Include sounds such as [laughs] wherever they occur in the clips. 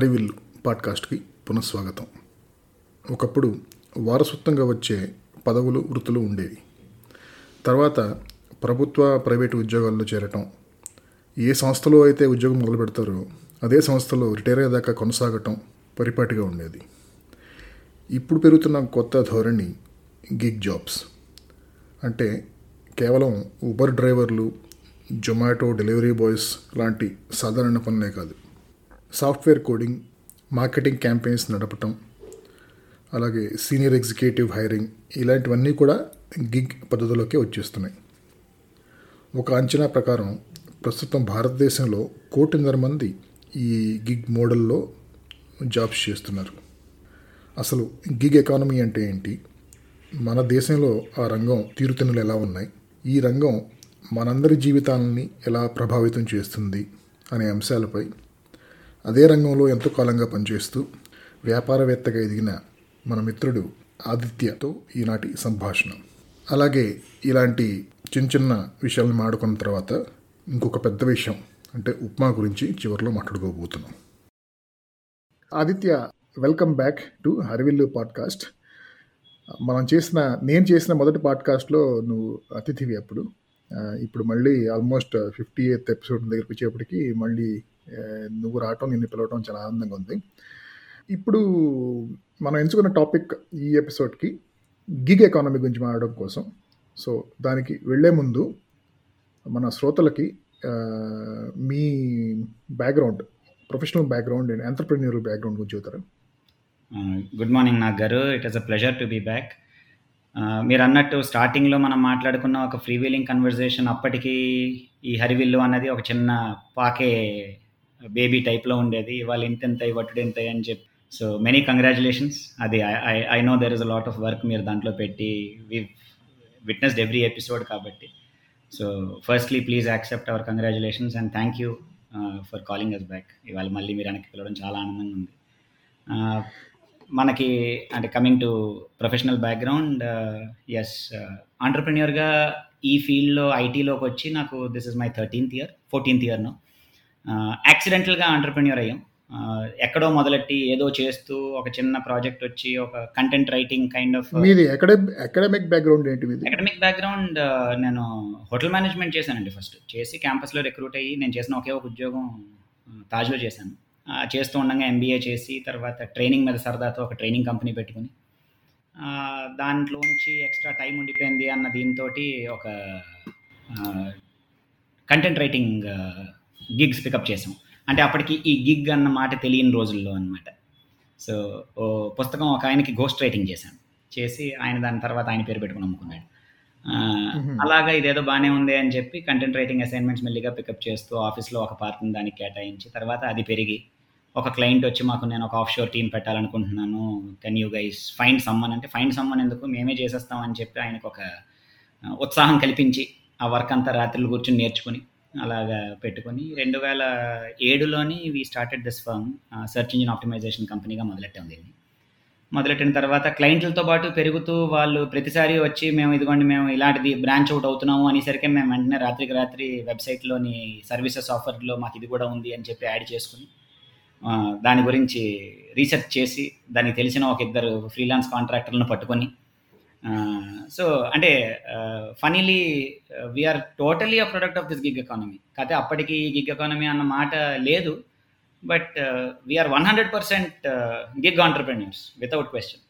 అరివిల్లు పాడ్కాస్ట్కి పునఃస్వాగతం. ఒకప్పుడు వారసత్వంగా వచ్చే పదవులు వృత్తులు ఉండేవి. తర్వాత ప్రభుత్వ ప్రైవేటు ఉద్యోగాల్లో చేరటం. ఏ సంస్థలో అయితే ఉద్యోగం మొదలు పెడతారో అదే సంస్థలో రిటైర్ అయ్యేదాకా కొనసాగటం పరిపాటిగా ఉండేది. ఇప్పుడు పెరుగుతున్న కొత్త ధోరణి గిగ్ జాబ్స్ అంటే కేవలం ఉబర్ డ్రైవర్లు జొమాటో డెలివరీ బాయ్స్ లాంటి సాధారణ పనులే కాదు. సాఫ్ట్వేర్ కోడింగ్ మార్కెటింగ్ క్యాంపెయిన్స్ నడపటం అలాగే సీనియర్ ఎగ్జిక్యూటివ్ హైరింగ్ ఇలాంటివన్నీ కూడా గిగ్ పద్ధతిలోకి వచ్చేస్తున్నాయి. ఒక అంచనా ప్రకారం ప్రస్తుతం భారతదేశంలో కోటిన్నర మంది ఈ గిగ్ మోడల్లో జాబ్స్ చేస్తున్నారు. అసలు గిగ్ ఎకానమీ అంటే ఏంటి? మన దేశంలో ఆ రంగం తీరుతెన్నులు ఎలా ఉన్నాయి? ఈ రంగం మనందరి జీవితాలని ఎలా ప్రభావితం చేస్తుంది అనే అంశాలపై అదే రంగంలో ఎంతో కాలంగా పనిచేస్తూ వ్యాపారవేత్తగా ఎదిగిన మన మిత్రుడు ఆదిత్యతో ఈనాటి సంభాషణ. అలాగే ఇలాంటి చిన్న చిన్న విషయాలను మాడుకున్న తర్వాత ఇంకొక పెద్ద విషయం అంటే ఉప్మా గురించి చివరిలో మాట్లాడుకోబోతున్నాం. Aditya welcome back to Harivillu podcast. మనం చేసిన నేను చేసిన మొదటి పాడ్కాస్ట్లో నువ్వు అతిథివి అప్పుడు. ఇప్పుడు మళ్ళీ ఆల్మోస్ట్ ఫిఫ్టీ ఎయిత్ ఎపిసోడ్ దగ్గరికి వచ్చేప్పటికి మళ్ళీ నువ్వు రావటం నిన్ను పిలవటం చాలా ఆనందంగా ఉంది. ఇప్పుడు మనం ఎంచుకున్న టాపిక్ ఈ ఎపిసోడ్కి గిగ్ ఎకానమీ గురించి మాట్లాడడం కోసం. సో దానికి వెళ్ళే ముందు మన శ్రోతలకి మీ background professional background and entrepreneur background గురించి చెబుతారు? Good morning Nag garu it is a pleasure to be back మీరు అన్నట్టు స్టార్టింగ్లో మనం మాట్లాడుకున్న ఒక ఫ్రీ వీలింగ్ కన్వర్జేషన్ అప్పటికి ఈ హరివిల్లు అన్నది ఒక చిన్న పాకే బేబీ టైప్లో ఉండేది. ఇవాళ ఇంతెంత వట్టుడెంత అని చెప్పి. సో మెనీ కంగ్రాచులేషన్స్ అది I know there is a lot of work మీరు దాంట్లో పెట్టి వి విట్నెస్డ్ ఎవ్రీ ఎపిసోడ్ కాబట్టి. So firstly please accept our congratulations and thank you for calling us back ఇవాళ మళ్ళీ మీరు వెనక్కి పిలవడం చాలా ఆనందంగా ఉంది. Uh, మనకి అంటే coming to professional background as ఆంటర్ప్రెన్యూర్గా ఈ ఫీల్డ్లో ఐటీలోకి వచ్చి నాకు this is my thirteenth year fourteenth ఇయర్ను యాక్సిడెంటల్గా ఆంటర్ప్రెన్యూర్ అయ్యాం. Uh, ఎక్కడో మొదలెట్టి ఏదో చేస్తూ ఒక చిన్న ప్రాజెక్ట్ వచ్చి ఒక కంటెంట్ రైటింగ్ కైండ్ ఆఫ్ మీది అకాడమిక్ బ్యాక్గ్రౌండ్ ఏంటి మీది? అకాడమిక్ బ్యాక్గ్రౌండ్ నేను హోటల్ మేనేజ్మెంట్ చేశానండి ఫస్ట్ చేసి క్యాంపస్లో రిక్రూట్ అయ్యి నేను చేసిన ఒకే ఒక ఉద్యోగం తాజ్లో చేశాను. చేస్తూ ఉండగా ఎంబీఏ చేసి తర్వాత ట్రైనింగ్ మీద సరదాతో ఒక ట్రైనింగ్ కంపెనీ పెట్టుకుని దాంట్లోంచి ఎక్స్ట్రా టైం ఉండిపోయింది అన్న దీంతో ఒక కంటెంట్ రైటింగ్ గిగ్స్ పికప్ చేసాం. అంటే అప్పటికి ఈ గిగ్ అన్న మాట తెలియని రోజుల్లో అనమాట సో ఓ పుస్తకం ఒక ఆయనకి గోస్ట్ రైటింగ్ చేశాను. చేసి ఆయన దాని తర్వాత ఆయన పేరు పెట్టుకుని అమ్ముకున్నాడు. అలాగా ఇదేదో బాగానే ఉంది అని చెప్పి కంటెంట్ రైటింగ్ అసైన్మెంట్స్ మెల్లిగా పికప్ చేస్తూ ఆఫీస్లో ఒక పార్ట్ని దానికి కేటాయించి తర్వాత అది పెరిగి ఒక క్లయింట్ వచ్చి మాకు నేను ఒక ఆఫ్ షోర్ టీం పెట్టాలనుకుంటున్నాను. Can you guys find someone అంటే ఫైండ్ సమ్మన్ ఎందుకు? మేమే చేసేస్తాం అని చెప్పి ఆయనకు ఒక ఉత్సాహం కల్పించి ఆ వర్క్ అంతా రాత్రులు కూర్చొని నేర్చుకుని అలాగా పెట్టుకొని రెండు వేల ఏడులోని we started this firm search engine optimization కంపెనీగా మొదలెట్టాం దీన్ని. మొదలెట్టిన తర్వాత క్లయింట్లతో పాటు పెరుగుతూ వాళ్ళు ప్రతిసారి వచ్చి మేము ఇదిగోండి మేము ఇలాంటిది బ్రాంచ్ అవుట్ అవుతున్నాము అనేసరికి మేము వెంటనే రాత్రికి రాత్రి వెబ్సైట్లోని సర్వీసెస్ ఆఫర్లో మాకు ఇది కూడా ఉంది అని చెప్పి యాడ్ చేసుకుని దాని గురించి రీసెర్చ్ చేసి దానికి తెలిసిన ఒక ఇద్దరు ఫ్రీలాన్స్ కాంట్రాక్టర్లను పట్టుకొని సో అంటే funnily we are totally a product of this gig economy కాకపోతే అప్పటికి గిగ్ ఎకానమీ అన్న మాట లేదు. But we are one hundred percent gig entrepreneurs without question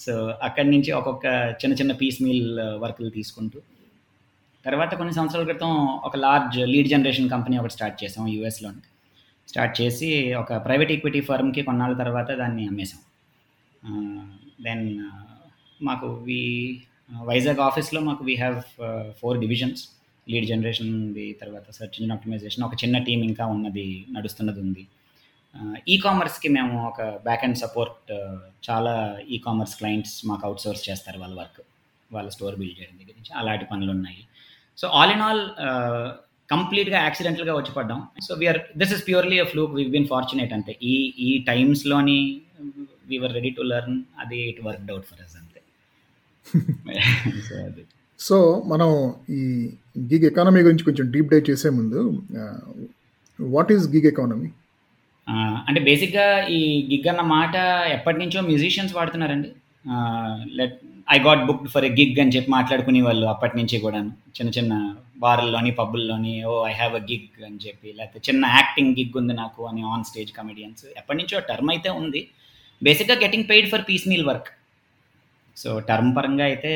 so అక్కడి నుంచి ఒక్కొక్క చిన్న చిన్న పీస్ మీల్ వర్క్లు తీసుకుంటూ. తర్వాత కొన్ని సంవత్సరాల క్రితం ఒక లార్జ్ లీడ్ జనరేషన్ కంపెనీ ఒకటి స్టార్ట్ చేసాం యూఎస్లోని స్టార్ట్ చేసి ఒక ప్రైవేట్ ఈక్విటీ ఫర్మ్కి కొన్నాళ్ళ తర్వాత దాన్ని అమ్మేసాం. దెన్ మాకు వి uh, వైజాగ్ ఆఫీస్లో మాకు we have four divisions lead generation ఉంది తర్వాత సెర్చ్ ఇంజిన్ ఆప్టిమైజేషన్ ఒక చిన్న టీం ఇంకా ఉన్నది నడుస్తున్నది ఉంది. Uh, ఈ కామర్స్కి మేము ఒక బ్యాక్ అండ్ సపోర్ట్ చాలా ఈ కామర్స్ క్లయింట్స్ మాకు అవుట్సోర్స్ చేస్తారు వాళ్ళ వర్క్ వాళ్ళ స్టోర్ బిల్డ్ చేయడం దగ్గర నుంచి అలాంటి పనులు ఉన్నాయి. సో ఆల్ ఇన్ ఆల్ కంప్లీట్గా యాక్సిడెంటల్గా వచ్చి పడ్డాం. So we are this is purely a fluke we been fortunate అంతే ఈ ఈ టైమ్స్లోని we are ready to learn అది it worked out for us అంతే. సో మనం ఈ గిగ్ ఎకానమీ గురించి కొంచెం డీప్ డైవ్ చేసే ముందు వాట్ ఈస్ గిగ్ ఎకానమీ అంటే బేసిక్గా ఈ గిగ్ అన్న మాట ఎప్పటి నుంచో musicians వాడుతున్నారండి. Let I got booked for a gig అని చెప్పి మాట్లాడుకునే వాళ్ళు అప్పటి నుంచి కూడా చిన్న చిన్న బార్ల్లోని పబ్బుల్లోని oh I have a gig అని చెప్పి లేకపోతే చిన్న యాక్టింగ్ గిగ్ ఉంది నాకు అని ఆన్ స్టేజ్ కమెడియన్స్ ఎప్పటి నుంచో టర్మ్ అయితే ఉంది. బేసిక్గా getting paid for piece meal work so term పరంగా అయితే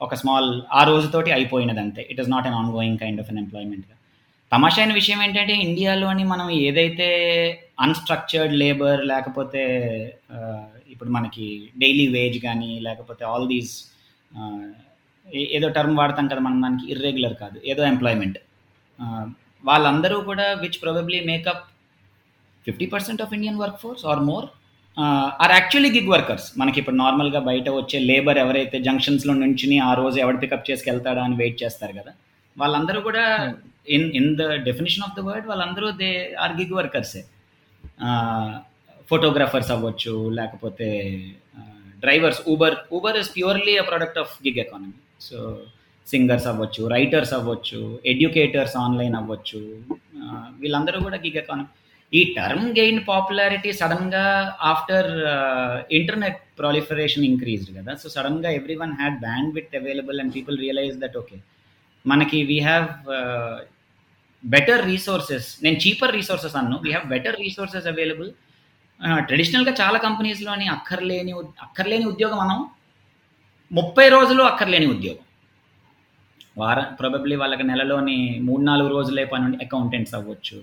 ఒక స్మాల్ ఆ రోజుతోటి అయిపోయినది అంతే it is not an on going kind of an ఎంప్లాయ్మెంట్గా తమాషా విషయం ఏంటంటే ఇండియాలోని మనం ఏదైతే అన్స్ట్రక్చర్డ్ లేబర్ లేకపోతే ఇప్పుడు మనకి డైలీ వేజ్ కానీ లేకపోతే ఆల్ దీస్ ఏదో టర్మ్ వాడతాం కదా మనం దానికి ఇర్రెగ్యులర్ కాదు ఏదో ఎంప్లాయ్మెంట్ వాళ్ళందరూ కూడా which probably make up fifty percent of Indian work force or more or actually gig workers మనకి ఇప్పుడు నార్మల్గా బయట వచ్చే లేబర్ ఎవరైతే జంక్షన్స్లో నుంచుని ఆ రోజు ఎవడు పికప్ చేసుకెళ్తాడా అని వెయిట్ చేస్తారు కదా. వాళ్ళందరూ కూడా in in the definition of the word వాళ్ళందరూ దే ఆర్ గిగ్ వర్కర్సే ఫోటోగ్రాఫర్స్ అవ్వచ్చు లేకపోతే drivers Uber Uber is purely a product of gig economy so singers అవ్వచ్చు రైటర్స్ అవ్వచ్చు ఎడ్యుకేటర్స్ ఆన్లైన్ అవ్వచ్చు వీళ్ళందరూ కూడా గిగ్ ఎకానమీ ఈ టర్మ్ గెయిన్ పాపులారిటీ సడన్గా ఆఫ్టర్ ఇంటర్నెట్ ప్రాలిఫరేషన్ ఇంక్రీజ్డ్ కదా. సో సడన్గా every one had band with available and people realize that okay మనకి వీ హ్యావ్ బెటర్ రీసోర్సెస్ నేను cheaper resources Annu. We have better resources available ట్రెడిషనల్గా చాలా కంపెనీస్లోని అక్కర్లేని అక్కర్లేని ఉద్యోగం మనం ముప్పై రోజులు అక్కర్లేని ఉద్యోగం. వారం ప్రొబబ్లీ వాళ్ళకి నెలలోని మూడు నాలుగు రోజులే పని అకౌంటెంట్స్ అవ్వచ్చు.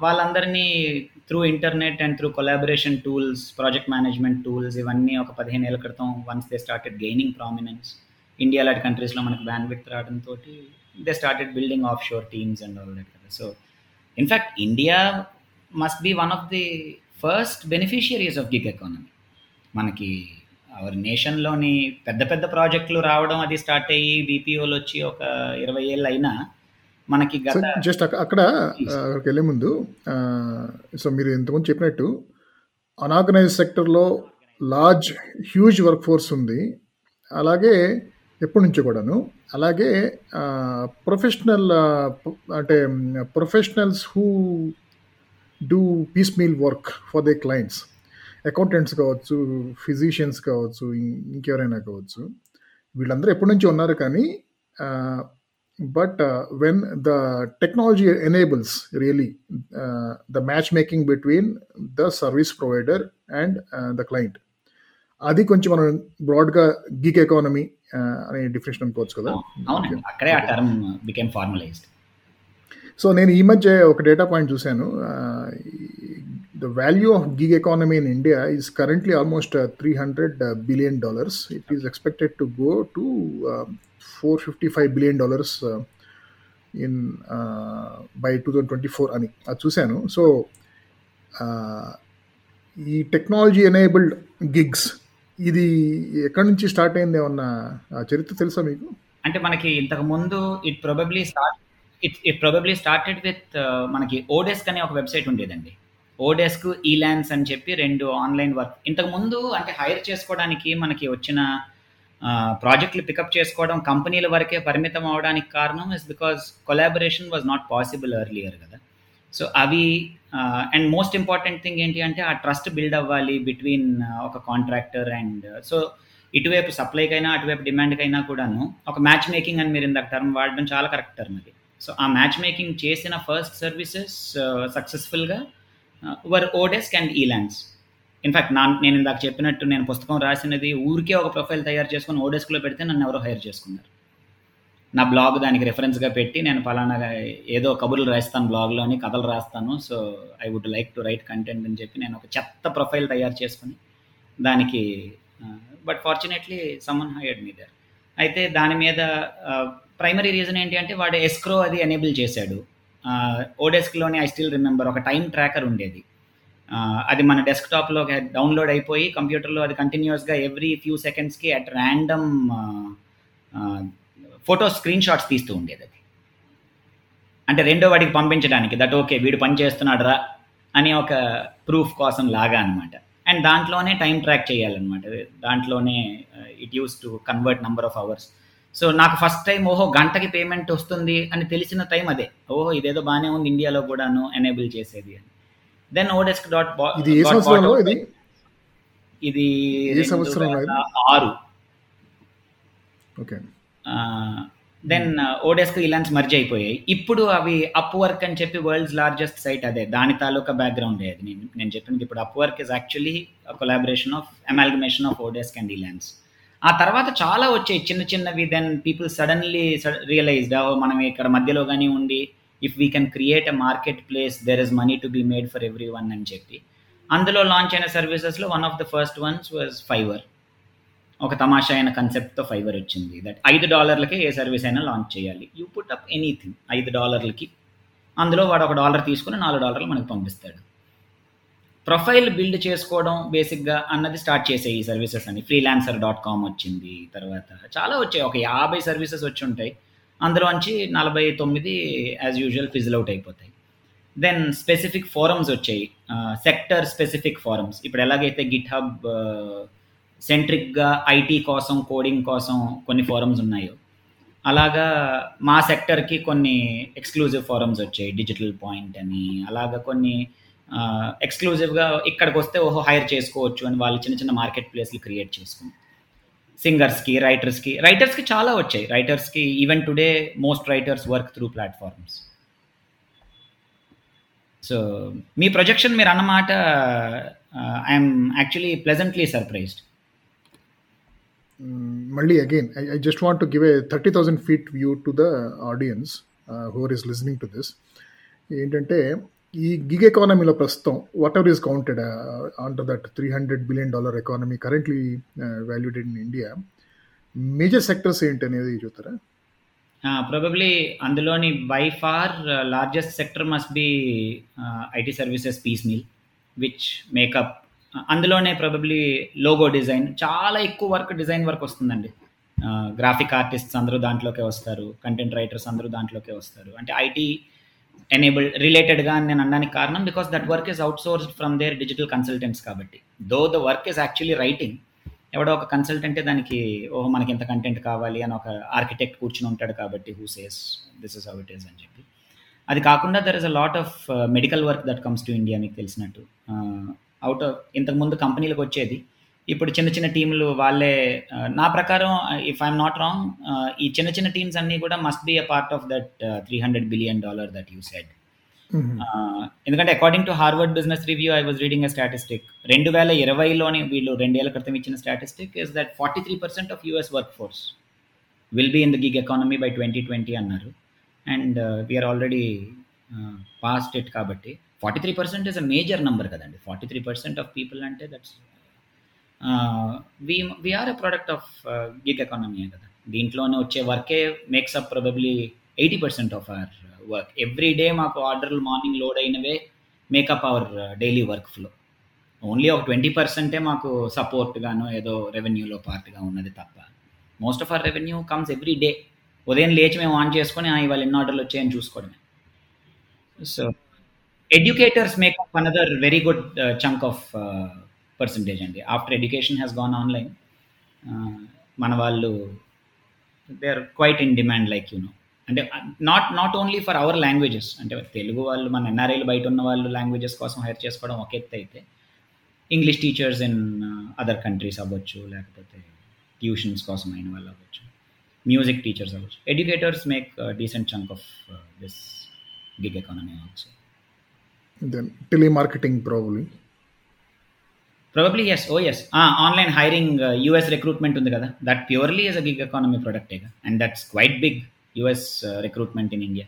వాళ్ళందరినీ through internet and through collaboration tools project management tools ఇవన్నీ ఒక పదిహేను ఏళ్ళ క్రితం once they started gaining prominence India లాంటి కంట్రీస్లో మనకు బ్యాండ్ విత్ రావడంతో they started building off shore teams and all that కదా so in fact India must be one of the first beneficiaries of gig economy మనకి our నేషన్లోని పెద్ద పెద్ద ప్రాజెక్టులు రావడం అది స్టార్ట్ అయ్యి బీపీఓలు వచ్చి ఒక ఇరవై ఏళ్ళు అయినా మనకి జస్ట్ అక్కడ అక్కడికి వెళ్ళే ముందు సో మీరు ఇంతకుముందు చెప్పినట్టు అనార్గనైజ్ సెక్టర్లో లార్జ్ హ్యూజ్ వర్క్ ఫోర్స్ ఉంది. అలాగే ఎప్పటి నుంచో కూడాను. అలాగే ప్రొఫెషనల్ అంటే professionals who do piece meal work for they clients accountants కావచ్చు ఫిజిషియన్స్ కావచ్చు ఇంకెవరైనా కావచ్చు. వీళ్ళందరూ ఎప్పటి నుంచి ఉన్నారు కానీ but when the technology enables really the match making between the service provider and the client అది కొంచెం మనం బ్రాడ్గా గీక్ ఎకానమీ అనే డిఫినేషన్ అనుకోవచ్చు కదా అక్కడే ఆ టర్మ్ బికేమ్ ఫార్మలైజ్డ్ సో నేను ఈ మధ్య ఒక డేటా పాయింట్ చూశాను the value of gig economy in India is currently almost three hundred billion dollars it is expected to go to four fifty five billion dollars in by two thousand twenty four అని. అది చూశాను. So uh, ఈ technology enabled gigs ఇది ఎక్కడి నుంచి start అయింది ఏమన్నా చరిత్ర తెలుసా మీకు? అంటే మనకి ఇంతకు ముందు it probably start it it probably started with మనకి ఓడెస్క్ అనే ఒక వెబ్సైట్ ఉండేదండి. ఓడెస్క్ ఈలాన్స్ అని చెప్పి రెండు ఆన్లైన్ వర్క్ ఇంతకు ముందు అంటే హైర్ చేసుకోవడానికి మనకి వచ్చిన ప్రాజెక్టులు పికప్ చేసుకోవడం కంపెనీల వరకే పరిమితం అవడానికి కారణం is because collaboration was not possible earlier కదా. సో అవి అండ్ మోస్ట్ ఇంపార్టెంట్ థింగ్ ఏంటి అంటే ఆ ట్రస్ట్ బిల్డ్ అవ్వాలి బిట్వీన్ ఒక కాంట్రాక్టర్ అండ్ సో ఇటువైపు సప్లైకైనా అటువైపు డిమాండ్కైనా కూడాను ఒక మ్యాచ్ మేకింగ్ అని మీరు ఇందాక టర్మ్ వాడడం చాలా కరెక్ట్ టర్మ్ అది. సో ఆ మ్యాచ్ మేకింగ్ చేసిన ఫస్ట్ సర్వీసెస్ సక్సెస్ఫుల్గా were oDesk and Elance in fact నా నేను ఇందాక చెప్పినట్టు నేను పుస్తకం రాసినది ఊరికే ఒక ప్రొఫైల్ తయారు చేసుకుని ఓడెస్క్లో పెడితే నన్ను ఎవరో హైర్ చేసుకున్నారు. నా బ్లాగ్ దానికి రెఫరెన్స్గా పెట్టి నేను పలానా ఏదో కబుర్లు రాస్తాను బ్లాగ్లోని కథలు రాస్తాను. So I would like to write content అని చెప్పి నేను ఒక చెత్త ప్రొఫైల్ తయారు చేసుకుని దానికి but fortunately someone hired me there అయితే దాని మీద ప్రైమరీ రీజన్ ఏంటి అంటే వాడు ఎస్క్రో అది ఎనేబుల్ చేశాడు. ఓడెస్క్లోని ఐ స్టిల్ రిమెంబర్ ఒక టైం ట్రాకర్ ఉండేది. అది మన డెస్క్టాప్లో డౌన్లోడ్ అయిపోయి కంప్యూటర్లో అది కంటిన్యూస్గా every few సెకండ్స్కి at random photo screen shots తీస్తూ ఉండేది అది. అంటే రెండో వాడికి పంపించడానికి దట్ ఓకే వీడు పని చేస్తున్నాడు రా అని ఒక ప్రూఫ్ కోసం లాగా అనమాట అండ్ దాంట్లోనే టైం ట్రాక్ చేయాలన్నమాట. దాంట్లోనే it use to convert number of hours so నాకు ఫస్ట్ టైం ఓహో గంటకి పేమెంట్ వస్తుంది అని తెలిసిన టైం అదే. ఓహో ఇదేదో బాగానే ఉంది ఇండియాలో కూడాను ఎనేబుల్ చేసేది అని. దెన్ ఓడెస్క్ డాట్ ఇది ఏ సంవత్సరంలో ఇది? ఇది ఏ సంవత్సరంలో ఇది? ఆరు. Okay. Then oDesk Elance merge అయిపోయాయి. ఇప్పుడు అవి అప్ వర్క్ అని చెప్పి వరల్డ్స్ లార్జెస్ట్ సైట్ అదే. దాని తాలూకా బ్యాక్గ్రౌండ్ అది? నేను నేను చెప్పింది ఇప్పుడు Upwork is actually collaboration of amalgamation of oDesk and Elance ఆ తర్వాత చాలా వచ్చాయి. చిన్న చిన్నవి దెన్ పీపుల్ సడన్లీ రియలైజ్డ్ మనం ఇక్కడ మధ్యలో కానీ ఉండి if we can create a market place there is money to be made for every one అని చెప్పి. అందులో లాంచ్ అయిన సర్వీసెస్లో one of the first ones was Fiverr ఒక తమాషా అయిన కన్సెప్ట్తో ఫైవర్ వచ్చింది. దట్ ఐదు డాలర్లకి ఏ సర్వీస్ అయినా లాంచ్ చేయాలి. యూ పుట్ అప్ ఎనీథింగ్ ఐదు డాలర్లకి. అందులో వాడు ఒక డాలర్ తీసుకుని నాలుగు డాలర్లు మనకు పంపిస్తాడు. ప్రొఫైల్ బిల్డ్ చేసుకోవడం బేసిక్గా అన్నది స్టార్ట్ చేసే ఈ సర్వీసెస్ అని. ఫ్రీలాన్సర్ డాట్ కామ్ వచ్చింది తర్వాత. చాలా వచ్చాయి. ఒక యాభై సర్వీసెస్ వచ్చి ఉంటాయి. అందులోంచి నలభై తొమ్మిది యాజ్ యూజువల్ ఫిజిల్ అవుట్ అయిపోతాయి. దెన్ స్పెసిఫిక్ ఫోరమ్స్ వచ్చాయి. సెక్టర్ స్పెసిఫిక్ ఫోరమ్స్ ఇప్పుడు ఎలాగైతే గిట్ హబ్ సెంట్రిక్గా ఐటీ కోసం కోడింగ్ కోసం కొన్ని ఫోరమ్స్ ఉన్నాయో అలాగా మా సెక్టర్కి కొన్ని ఎక్స్క్లూజివ్ ఫోరమ్స్ వచ్చాయి. డిజిటల్ పాయింట్ అని అలాగా కొన్ని ఎక్స్క్లూజివ్గా ఇక్కడికి వస్తే ఓహో హైర్ చేసుకోవచ్చు అని వాళ్ళు చిన్న చిన్న మార్కెట్ ప్లేస్లు క్రియేట్ చేసుకుంటారు. సింగర్స్కి రైటర్స్కి రైటర్స్కి చాలా వచ్చాయి. రైటర్స్కి even today most writers work through platforms so మీ ప్రొజెక్షన్ మీరు అన్నమాట ఐఎమ్ యాక్చువల్లీ ప్లెజెంట్లీ సర్ప్రైజ్డ్ మళ్ళీ again I just want to give a thirty thousand feet view to the audience who are is listening to this ఏంటంటే ఈ gig ఎకానమీలో ప్రస్తుతం what ever is counted under that three hundred billion dollar economy currently valued in India major sectors ఏంటి అనేది చూస్తారా? Probably అందులోని by far largest sector must be IT services piece meal which make up అందులోనే probably logo design చాలా ఎక్కువ work design work వస్తుందండి. Uh, graphic artists అందరూ దాంట్లోకే వస్తారు కంటెంట్ రైటర్స్ అందరూ దాంట్లోకే వస్తారు. అంటే ఐటీ ఎనేబుల్ రిలేటెడ్గా అని నేను అనడానికి కారణం because that work is out sourced from there digital consultants కాబట్టి. Though the work is actually writing ఎవడో ఒక కన్సల్టెంటే దానికి ఓహో మనకి ఇంత కంటెంట్ కావాలి అని ఒక ఆర్కిటెక్ట్ కూర్చుని ఉంటాడు కాబట్టి who says this is how it is అని చెప్పి. అది కాకుండా there is a lot of medical work that comes to India మీకు తెలిసినట్టు. Uh, అవుట్ ఆఫ్ ఇంతకుముందు కంపెనీలకు వచ్చేది ఇప్పుడు చిన్న చిన్న టీంలు వాళ్ళే నా ప్రకారం ఇఫ్ ఐఎమ్ నాట్ రాంగ్ ఈ చిన్న చిన్న టీమ్స్ అన్నీ కూడా must be a part of that three hundred billion dollar that you said ఎందుకంటే according to Harvard Business Review I was reading a statistic రెండు వేల ఇరవైలోని వీళ్ళు రెండేళ్ళ క్రితం ఇచ్చిన statistic is that forty three percent of US work force will be in the gig economy by twenty twenty అన్నారు and we are already past it కాబట్టి forty three percent is a major number కదండి. Forty three percent of people అంటే that's we we are a product of gig economy కదా. దీంట్లోనే వచ్చే వర్కే makes up probably eighty percent of our work every day మాకు ఆర్డర్లు morning load అయినవే make up our daily work flow only ఒక twenty పర్సెంటే మాకు సపోర్ట్గాను ఏదో రెవెన్యూలో పార్ట్గా ఉన్నది తప్ప. Most of our revenue comes every day ఉదయం లేచి మేము ఆన్ చేసుకొని ఇవాళ ఎన్ని ఆర్డర్లు వచ్చాయని చూసుకోవడమే. So educators make up another very good chunk of percentage అండి. After education has gone online మన వాళ్ళు they are quite in demand like you know అంటే not not only for our languages అంటే తెలుగు వాళ్ళు మన ఎన్ఆర్ఐలు బయట ఉన్న వాళ్ళు లాంగ్వేజెస్ కోసం హైర్ చేసుకోవడం ఒక ఎత్తు అయితే English teachers in other countries అవ్వచ్చు లేకపోతే ట్యూషన్స్ కోసం అయిన వాళ్ళు అవ్వచ్చు మ్యూజిక్ టీచర్స్ అవ్వచ్చు. Educators make decent chunk of this gig economy also then telemarketing probably probably S O S online hiring US recruitment ఉంది కదా. That purely is a gig economy ప్రొడక్టేగా and that's quite big US recruitment in India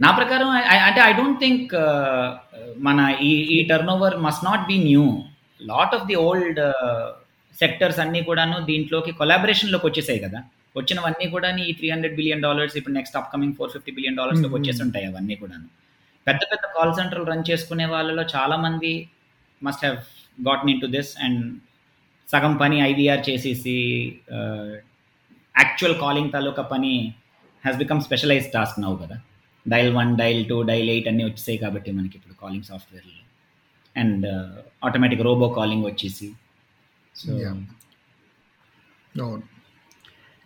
నా ప్రకారం అంటే I don't think మన ఈ ఈ turnover must not be new lot of the old sectors అన్నీ కూడాను దీంట్లోకి కొలాబరేషన్లోకి వచ్చేసాయి కదా. వచ్చినవన్నీ కూడా ఈ త్రీ హండ్రెడ్ బిలియన్ డాలర్స్ ఇప్పుడు next upcoming four fifty billion డాలర్స్లోకి వచ్చేసి ఉంటాయి అవన్నీ కూడాను. పెద్ద పెద్ద కాల్ సెంటర్లు రన్ చేసుకునే వాళ్ళలో చాలామంది must have gotten in to this and సగం పని ఐవీఆర్ చేసేసి యాక్చువల్ కాలింగ్ తాలూకా పని హ్యాస్ బికమ్ స్పెషలైజ్ టాస్క్ నవ్వు కదా. Dial one dial two dial eight అన్నీ వచ్చేసాయి కాబట్టి మనకి ఇప్పుడు కాలింగ్ సాఫ్ట్వేర్లో అండ్ ఆటోమేటిక్ రోబో కాలింగ్ వచ్చేసి. సో అవును.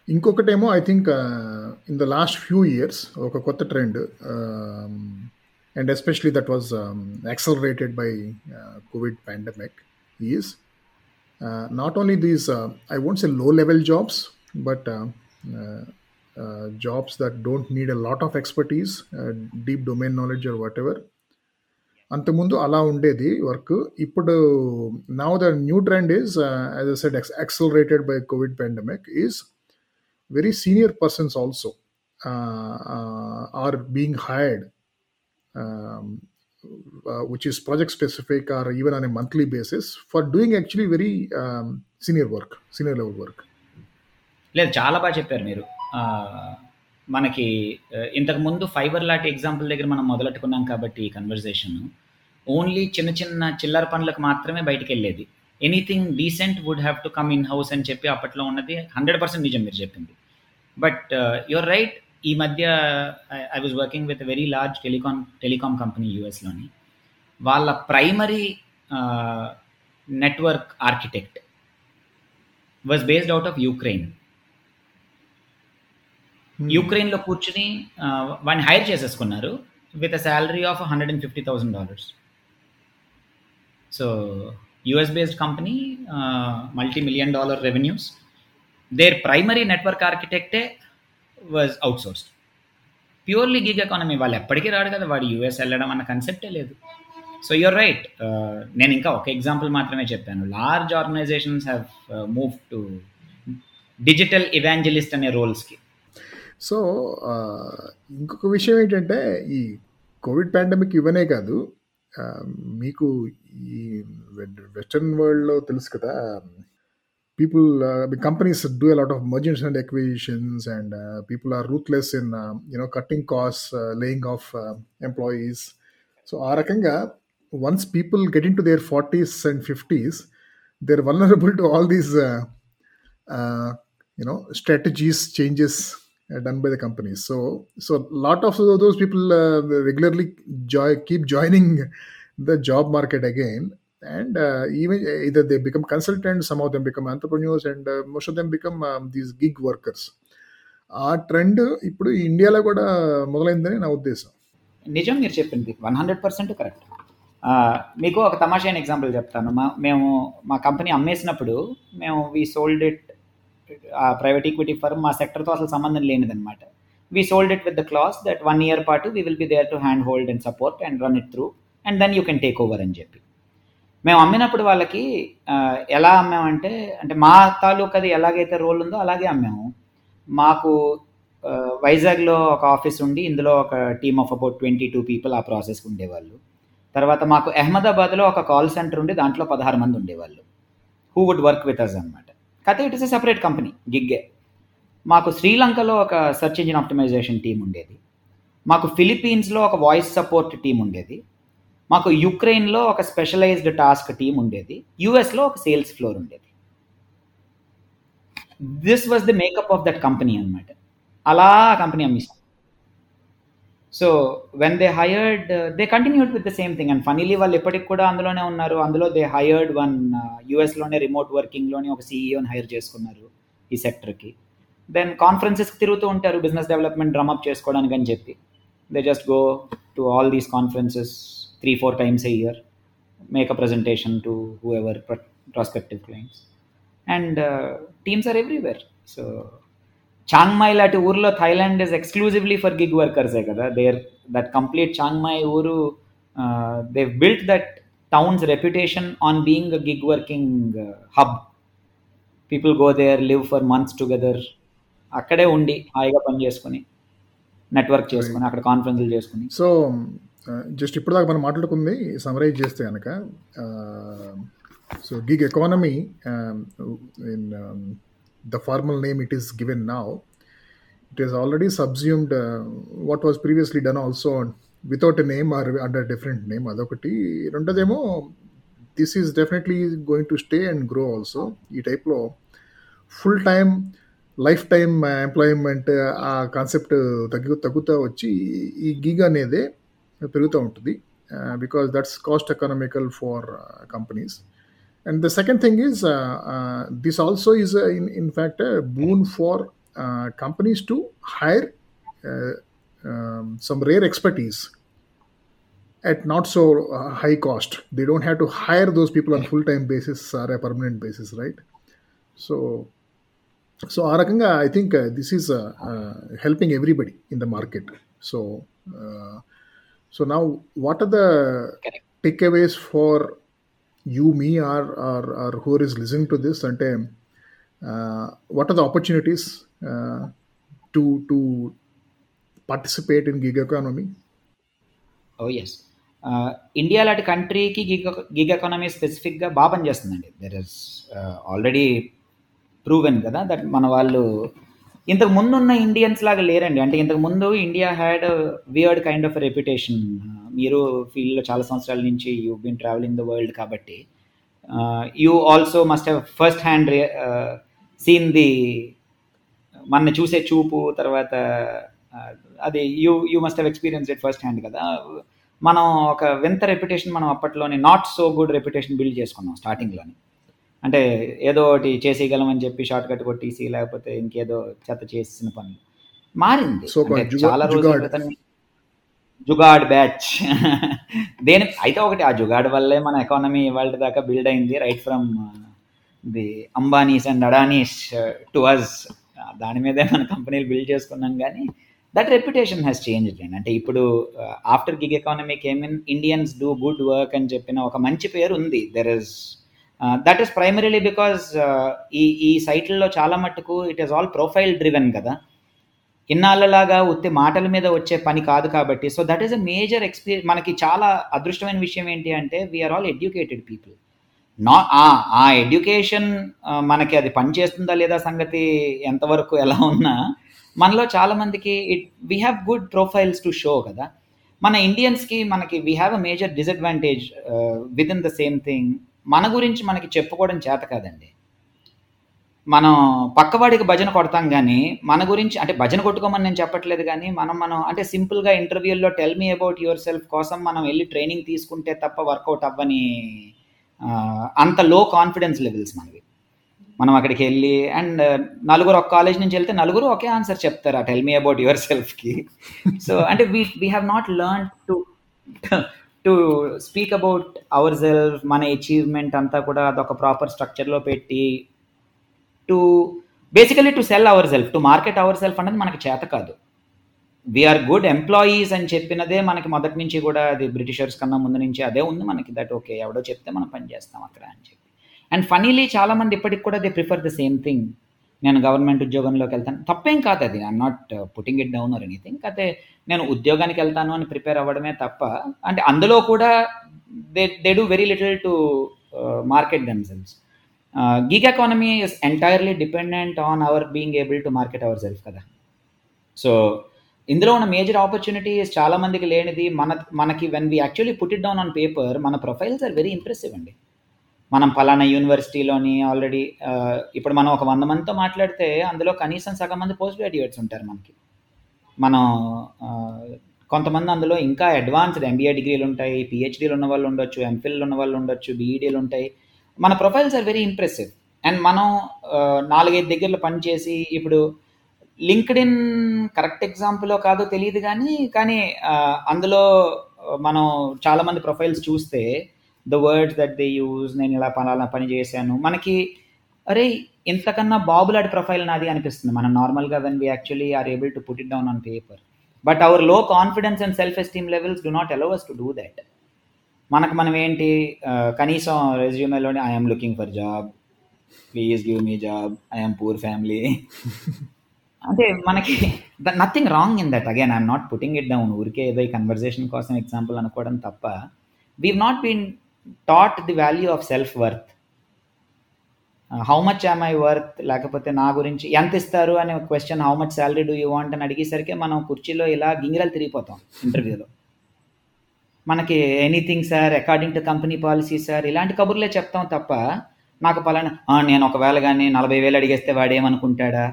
ఇంకొకటేమో I think in the last few years ఒక కొత్త trend and especially that was um, accelerated by uh, COVID pandemic, is uh, not only these uh, I won't say low level jobs, but uh, uh, uh, jobs that don't need a lot of expertise, uh, deep domain knowledge or whatever. అంతకుముందు అలా ఉండేది work ఇప్పుడు now the new trend is as I said accelerated by Covid pandemic is very senior persons also uh, uh, are being hired, um, uh, which is project specific or even on a monthly basis for doing actually very um, senior work, senior level work. లేదు చాలా బాగా చెప్పారు మీరు. మనకి ఇంతకు ముందు fibre లాంటి example దగ్గర మనం మొదలెట్టుకున్నాం కాబట్టి ఈ కన్వర్జేషన్ ఓన్లీ చిన్న చిన్న చిల్లర పనులకు మాత్రమే బయటికి వెళ్ళేది. Anything decent would have to come in house అని చెప్పి అప్పట్లో ఉన్నది హండ్రెడ్ పర్సెంట్ నిజం మీరు చెప్పింది. బట్ యువర్ రైట్ ఈ మధ్య I was working with very large telecom telecom company యూఎస్లోని వాళ్ళ primary network architect was based out of Ukraine యూక్రెయిన్లో కూర్చుని వాడిని హైర్ చేసేసుకున్నారు with a salary of hundred and fifty thousand dollars so US based company multi million dollar revenues their primary network ఆర్కిటెక్టే was outsourced purely gig economy వాళ్ళు ఎప్పటికీ రాడు కదా వాడు US వెళ్ళడం అన్న కన్సెప్టే లేదు. సో యువర్ రైట్ నేను ఇంకా ఒక ఎగ్జాంపుల్ మాత్రమే చెప్పాను. Large organizations have move to digital evangelist అనే రోల్స్కి సో uh, ఇంకొక విషయం ఏంటంటే ఈ కోవిడ్ పాండమిక్ ఇవనే కాదు uh, మీకు ఈ వెస్టర్న్ వరల్డ్లో తెలుసు కదా people uh, the companies do a lot of mergers and acquisitions and uh, people are ruthless in um, you know cutting costs uh, laying off uh, employees. So arakanga once people get into their 40s and 50s they're vulnerable to all these uh, you know strategies changes done by the companies so so a lot of those people regularly jo- keep joining the job market again. And uh, even uh, either they become consultants some of them become entrepreneurs and uh, most of them become um, these gig workers. ఆ trend ఇప్పుడు ఇండియాలో కూడా మొదలైందని నా ఉద్దేశం. నిజం మీరు చెప్పింది వన్ హండ్రెడ్ పర్సెంట్ కరెక్ట్. మీకు ఒక తమాషైన ఎగ్జాంపుల్ చెప్తాను. మా మేము మా కంపెనీ అమ్మేసినప్పుడు మేము వీ సోల్డ్ ఇట్ ఆ ప్రైవేట్ ఈక్విటీ ఫర్మ్ మా సెక్టర్తో అసలు సంబంధం లేనిదనమాట we sold it with the clause that one year పాటు we will be there to hand hold and support and run it through and then you can take over అని చెప్పి. మేము అమ్మినప్పుడు వాళ్ళకి ఎలా అమ్మామంటే అంటే మా తాలూకాది ఎలాగైతే రోల్ ఉందో అలాగే అమ్మాము. మాకు వైజాగ్లో ఒక ఆఫీస్ ఉండి ఇందులో ఒక team of about twenty two people ఆ ప్రాసెస్కి ఉండేవాళ్ళు. తర్వాత మాకు అహ్మదాబాద్లో ఒక కాల్ సెంటర్ ఉండి దాంట్లో పదహారు మంది ఉండేవాళ్ళు. Who would work with us అనమాట కాకపోతే it is a separate company గిగ్గే. మాకు శ్రీలంకలో ఒక సెర్చ్ ఇంజిన్ ఆప్టిమైజేషన్ టీం ఉండేది. మాకు ఫిలిపీన్స్లో ఒక వాయిస్ సపోర్ట్ టీం ఉండేది. మాకు యుక్రెయిన్లో ఒక స్పెషలైజ్డ్ టాస్క్ టీం ఉండేది. యుఎస్లో ఒక సేల్స్ ఫ్లోర్ ఉండేది. This was the makeup of that company అనమాట అలా company అమ్మిస్తాం so when they hired they continued with the same thing and funnily వాళ్ళు ఎప్పటికి కూడా అందులోనే ఉన్నారు. అందులో దే హైర్డ్ వన్ యూఎస్లోనే రిమోట్ వర్కింగ్లోనే ఒక సీఈఓని హైర్ చేసుకున్నారు ఈ సెక్టర్కి దెన్ కాన్ఫరెన్సెస్కి తిరుగుతూ ఉంటారు. బిజినెస్ డెవలప్మెంట్ డ్రమ్ అప్ చేసుకోవడానికి అని చెప్పి. They just go to all these conferences three four times a year make a presentation to whoever pro- prospective clients. And uh, teams are everywhere. So Chiang Mai లాంటి ఊర్లో Thailand is exclusively for gig వర్కర్సే కదా? There that complete Chiang Mai ఊరు they built that town's reputation on being a gig working hub people go there live for months together అక్కడే ఉండి హాయిగా పని చేసుకుని network చేసుకుని అక్కడ కాన్ఫరెన్స్లు చేసుకుని. సో జస్ట్ ఇప్పుడు దాకా మనం మాట్లాడుకుంది సమరైజ్ చేస్తే కనుక so gig economy in the formal name it is given now it is already subsumed what was previously done also without a name or under different name అదొకటి. రెండోదేమో this is definitely going to stay and grow also ఈ టైప్లో full time life time employment ఆ concept తగ్గు తగ్గుతూ వచ్చి ఈ gig అనేదే పెరుగుతూ ఉంటుంది because that's cost economical for companies and the second thing is this also is in in fact boon for companies to hire some rare expertise at not so uh, high cost. They don't have to hire those people on full time basis or a permanent basis, right? So, so ఆ రకంగా I think this is helping everybody in the market so so now what are the Correct. Takeaways for you me or or or whoever is listening to this అంటే what are the opportunities to to participate in gig economy O S India లాంటి కంట్రీకి gig gig economy స్పెసిఫిక్గా బాగా పనిచేస్తుందండి. There is already proven కదా that మన వాళ్ళు ఇంతకు ముందు ఉన్న ఇండియన్స్ లాగా లేరండి. అంటే ఇంతకు ముందు India had weird kind of reputation మీరు ఫీల్డ్లో చాలా సంవత్సరాల నుంచి you been traveling the world కాబట్టి you also must have first hand seen the మన చూసే చూపు తర్వాత అది you you must have experience it first hand కదా. మనం ఒక వింత రెప్యుటేషన్ మనం అప్పట్లోనే not so good reputation build చేసుకున్నాం స్టార్టింగ్లోని అంటే ఏదో ఒకటి చేసేయగలం అని చెప్పి షార్ట్ కట్ కొట్టేసి లేకపోతే ఇంకేదో చెత్త చేసిన పనులు. మారింది. చాలా రోజుల జుగాడ్. బ్యాచ్. [laughs] దేని అయితే ఒకటి ఆ జుగాడ్ వల్లే మన ఎకానమీ ఇవాళ దాకా బిల్డ్ అయింది right from the Ambanis and Adanis to us దాని మీదే మన కంపెనీలు బిల్డ్ చేసుకున్నాం కానీ దట్ రెప్యుటేషన్ హ్యాస్ చేంజ్ అండి అంటే ఇప్పుడు after gig economy came in Indians do good work అని చెప్పిన ఒక మంచి పేరు ఉంది. There is that is primarily because ఈ ఈ సైట్లలో చాలా మట్టుకు it is all profile driven కదా. ఇన్నాళ్ళలాగా ఉత్తి మాటల మీద వచ్చే పని కాదు కాబట్టి. So that is a major experience మనకి చాలా అదృష్టమైన విషయం ఏంటి అంటే వీఆర్ ఆల్ ఎడ్యుకేటెడ్ పీపుల్ నా ఆ ఎడ్యుకేషన్ uh, మనకి అది పనిచేస్తుందా లేదా సంగతి ఎంతవరకు ఎలా ఉన్నా మనలో చాలామందికి it we have good profiles to show కదా. మన ఇండియన్స్కి మనకి we have a major disadvantage with in the same thing మన గురించి మనకి చెప్పుకోవడం చేత కాదండి. మనం పక్కవాడికి భజన కొడతాం కానీ మన గురించి అంటే భజన కొట్టుకోమని నేను చెప్పట్లేదు కానీ మనం మనం అంటే సింపుల్గా ఇంటర్వ్యూల్లో tell me about your self కోసం మనం వెళ్ళి ట్రైనింగ్ తీసుకుంటే తప్ప వర్కౌట్ అవ్వని అంత లో కాన్ఫిడెన్స్ లెవెల్స్ మనవి. మనం అక్కడికి వెళ్ళి అండ్ నలుగురు ఒక కాలేజ్ నుంచి వెళ్తే నలుగురు ఒకే ఆన్సర్ చెప్తారు ఆ టెల్ మీ అబౌట్ యువర్ సెల్ఫ్కి సో అంటే we we have not learn to to speak about our self మన అచీవ్మెంట్ అంతా కూడా అదొక ప్రాపర్ స్ట్రక్చర్లో పెట్టి to basically to sell our self to market our self అనేది మనకి చేత కాదు. వీఆర్ గుడ్ ఎంప్లాయీస్ అని చెప్పినదే మనకి మొదటి నుంచి కూడా అది బ్రిటిషర్స్ కన్నా ముందు నుంచి అదే ఉంది మనకి దట్ ఓకే ఎవడో చెప్తే మనం పని చేస్తాం అక్కడ అని చెప్పి. అండ్ ఫనీలీ చాలామంది ఇప్పటికి కూడా they prefer the same thing. నేను గవర్నమెంట్ ఉద్యోగంలోకి వెళ్తాను. తప్పేం కాదు అది. I'm not putting it down or anything అయితే నేను ఉద్యోగానికి వెళ్తాను అని ప్రిపేర్ అవ్వడమే తప్ప అంటే అందులో కూడా they they do very little to market themselves gig economy is entirely dependent on our being able to market our self కదా. సో ఇందులో ఉన్న మేజర్ ఆపర్చునిటీస్ చాలా మందికి లేనిది. మన మనకి when we actually put it down on paper మన profiles are very impressive అండి. మనం పలానా యూనివర్సిటీలోని ఆల్రెడీ ఇప్పుడు మనం ఒక వంద మందితో మాట్లాడితే అందులో కనీసం సగం మంది పోస్ట్ గ్రాడ్యుయేట్స్ ఉంటారు మనకి. మనం కొంతమంది అందులో ఇంకా అడ్వాన్స్డ్ ఎంబీఏ డిగ్రీలు ఉంటాయి పిహెచ్డీలు ఉన్న వాళ్ళు ఉండొచ్చు ఎంఫిల్ ఉన్న వాళ్ళు ఉండొచ్చు బీఈడీలు ఉంటాయి. మన profiles are very impressive and మనం నాలుగైదు దగ్గరలో పనిచేసి ఇప్పుడు లింక్డ్ ఇన్ కరెక్ట్ ఎగ్జాంపుల్ కాదో తెలియదు కానీ కానీ అందులో మనం చాలామంది ప్రొఫైల్స్ చూస్తే the words that they use నేను ఇలా పలానా పని చేశాను. మనకి అరే ఇంతకన్నా బాబులాడి ప్రొఫైల్ నాది అనిపిస్తుంది. మనం నార్మల్గా when we actually are able to put it down on paper but అవర్లో confidence and self esteem levels do not allow us to do that మనకు మనం ఏంటి కనీసం రెజ్యూమేలోనే I'm looking for job please give me job I'm poor family అంటే మనకి nothing wrong in that again I'm not putting it down ఊరికే ఏదో ఈ conversation కోసం ఎగ్జాంపుల్ అనుకోవడం తప్ప we not been taught the value of self worth how much am I worth లేకపోతే నా గురించి ఎంత ఇస్తారు అనే question how much salary do you want అని అడిగేసరికి మనం కుర్చీలో ఇలా గింగిరాలు తిరిగిపోతాం ఇంటర్వ్యూలో. మనకి anything sir according to company policy sir ఇలాంటి కబుర్లే చెప్తాం తప్ప నాకు పలానా నేను ఒకవేళ కానీ నలభై వేలు అడిగేస్తే వాడేమనుకుంటాడా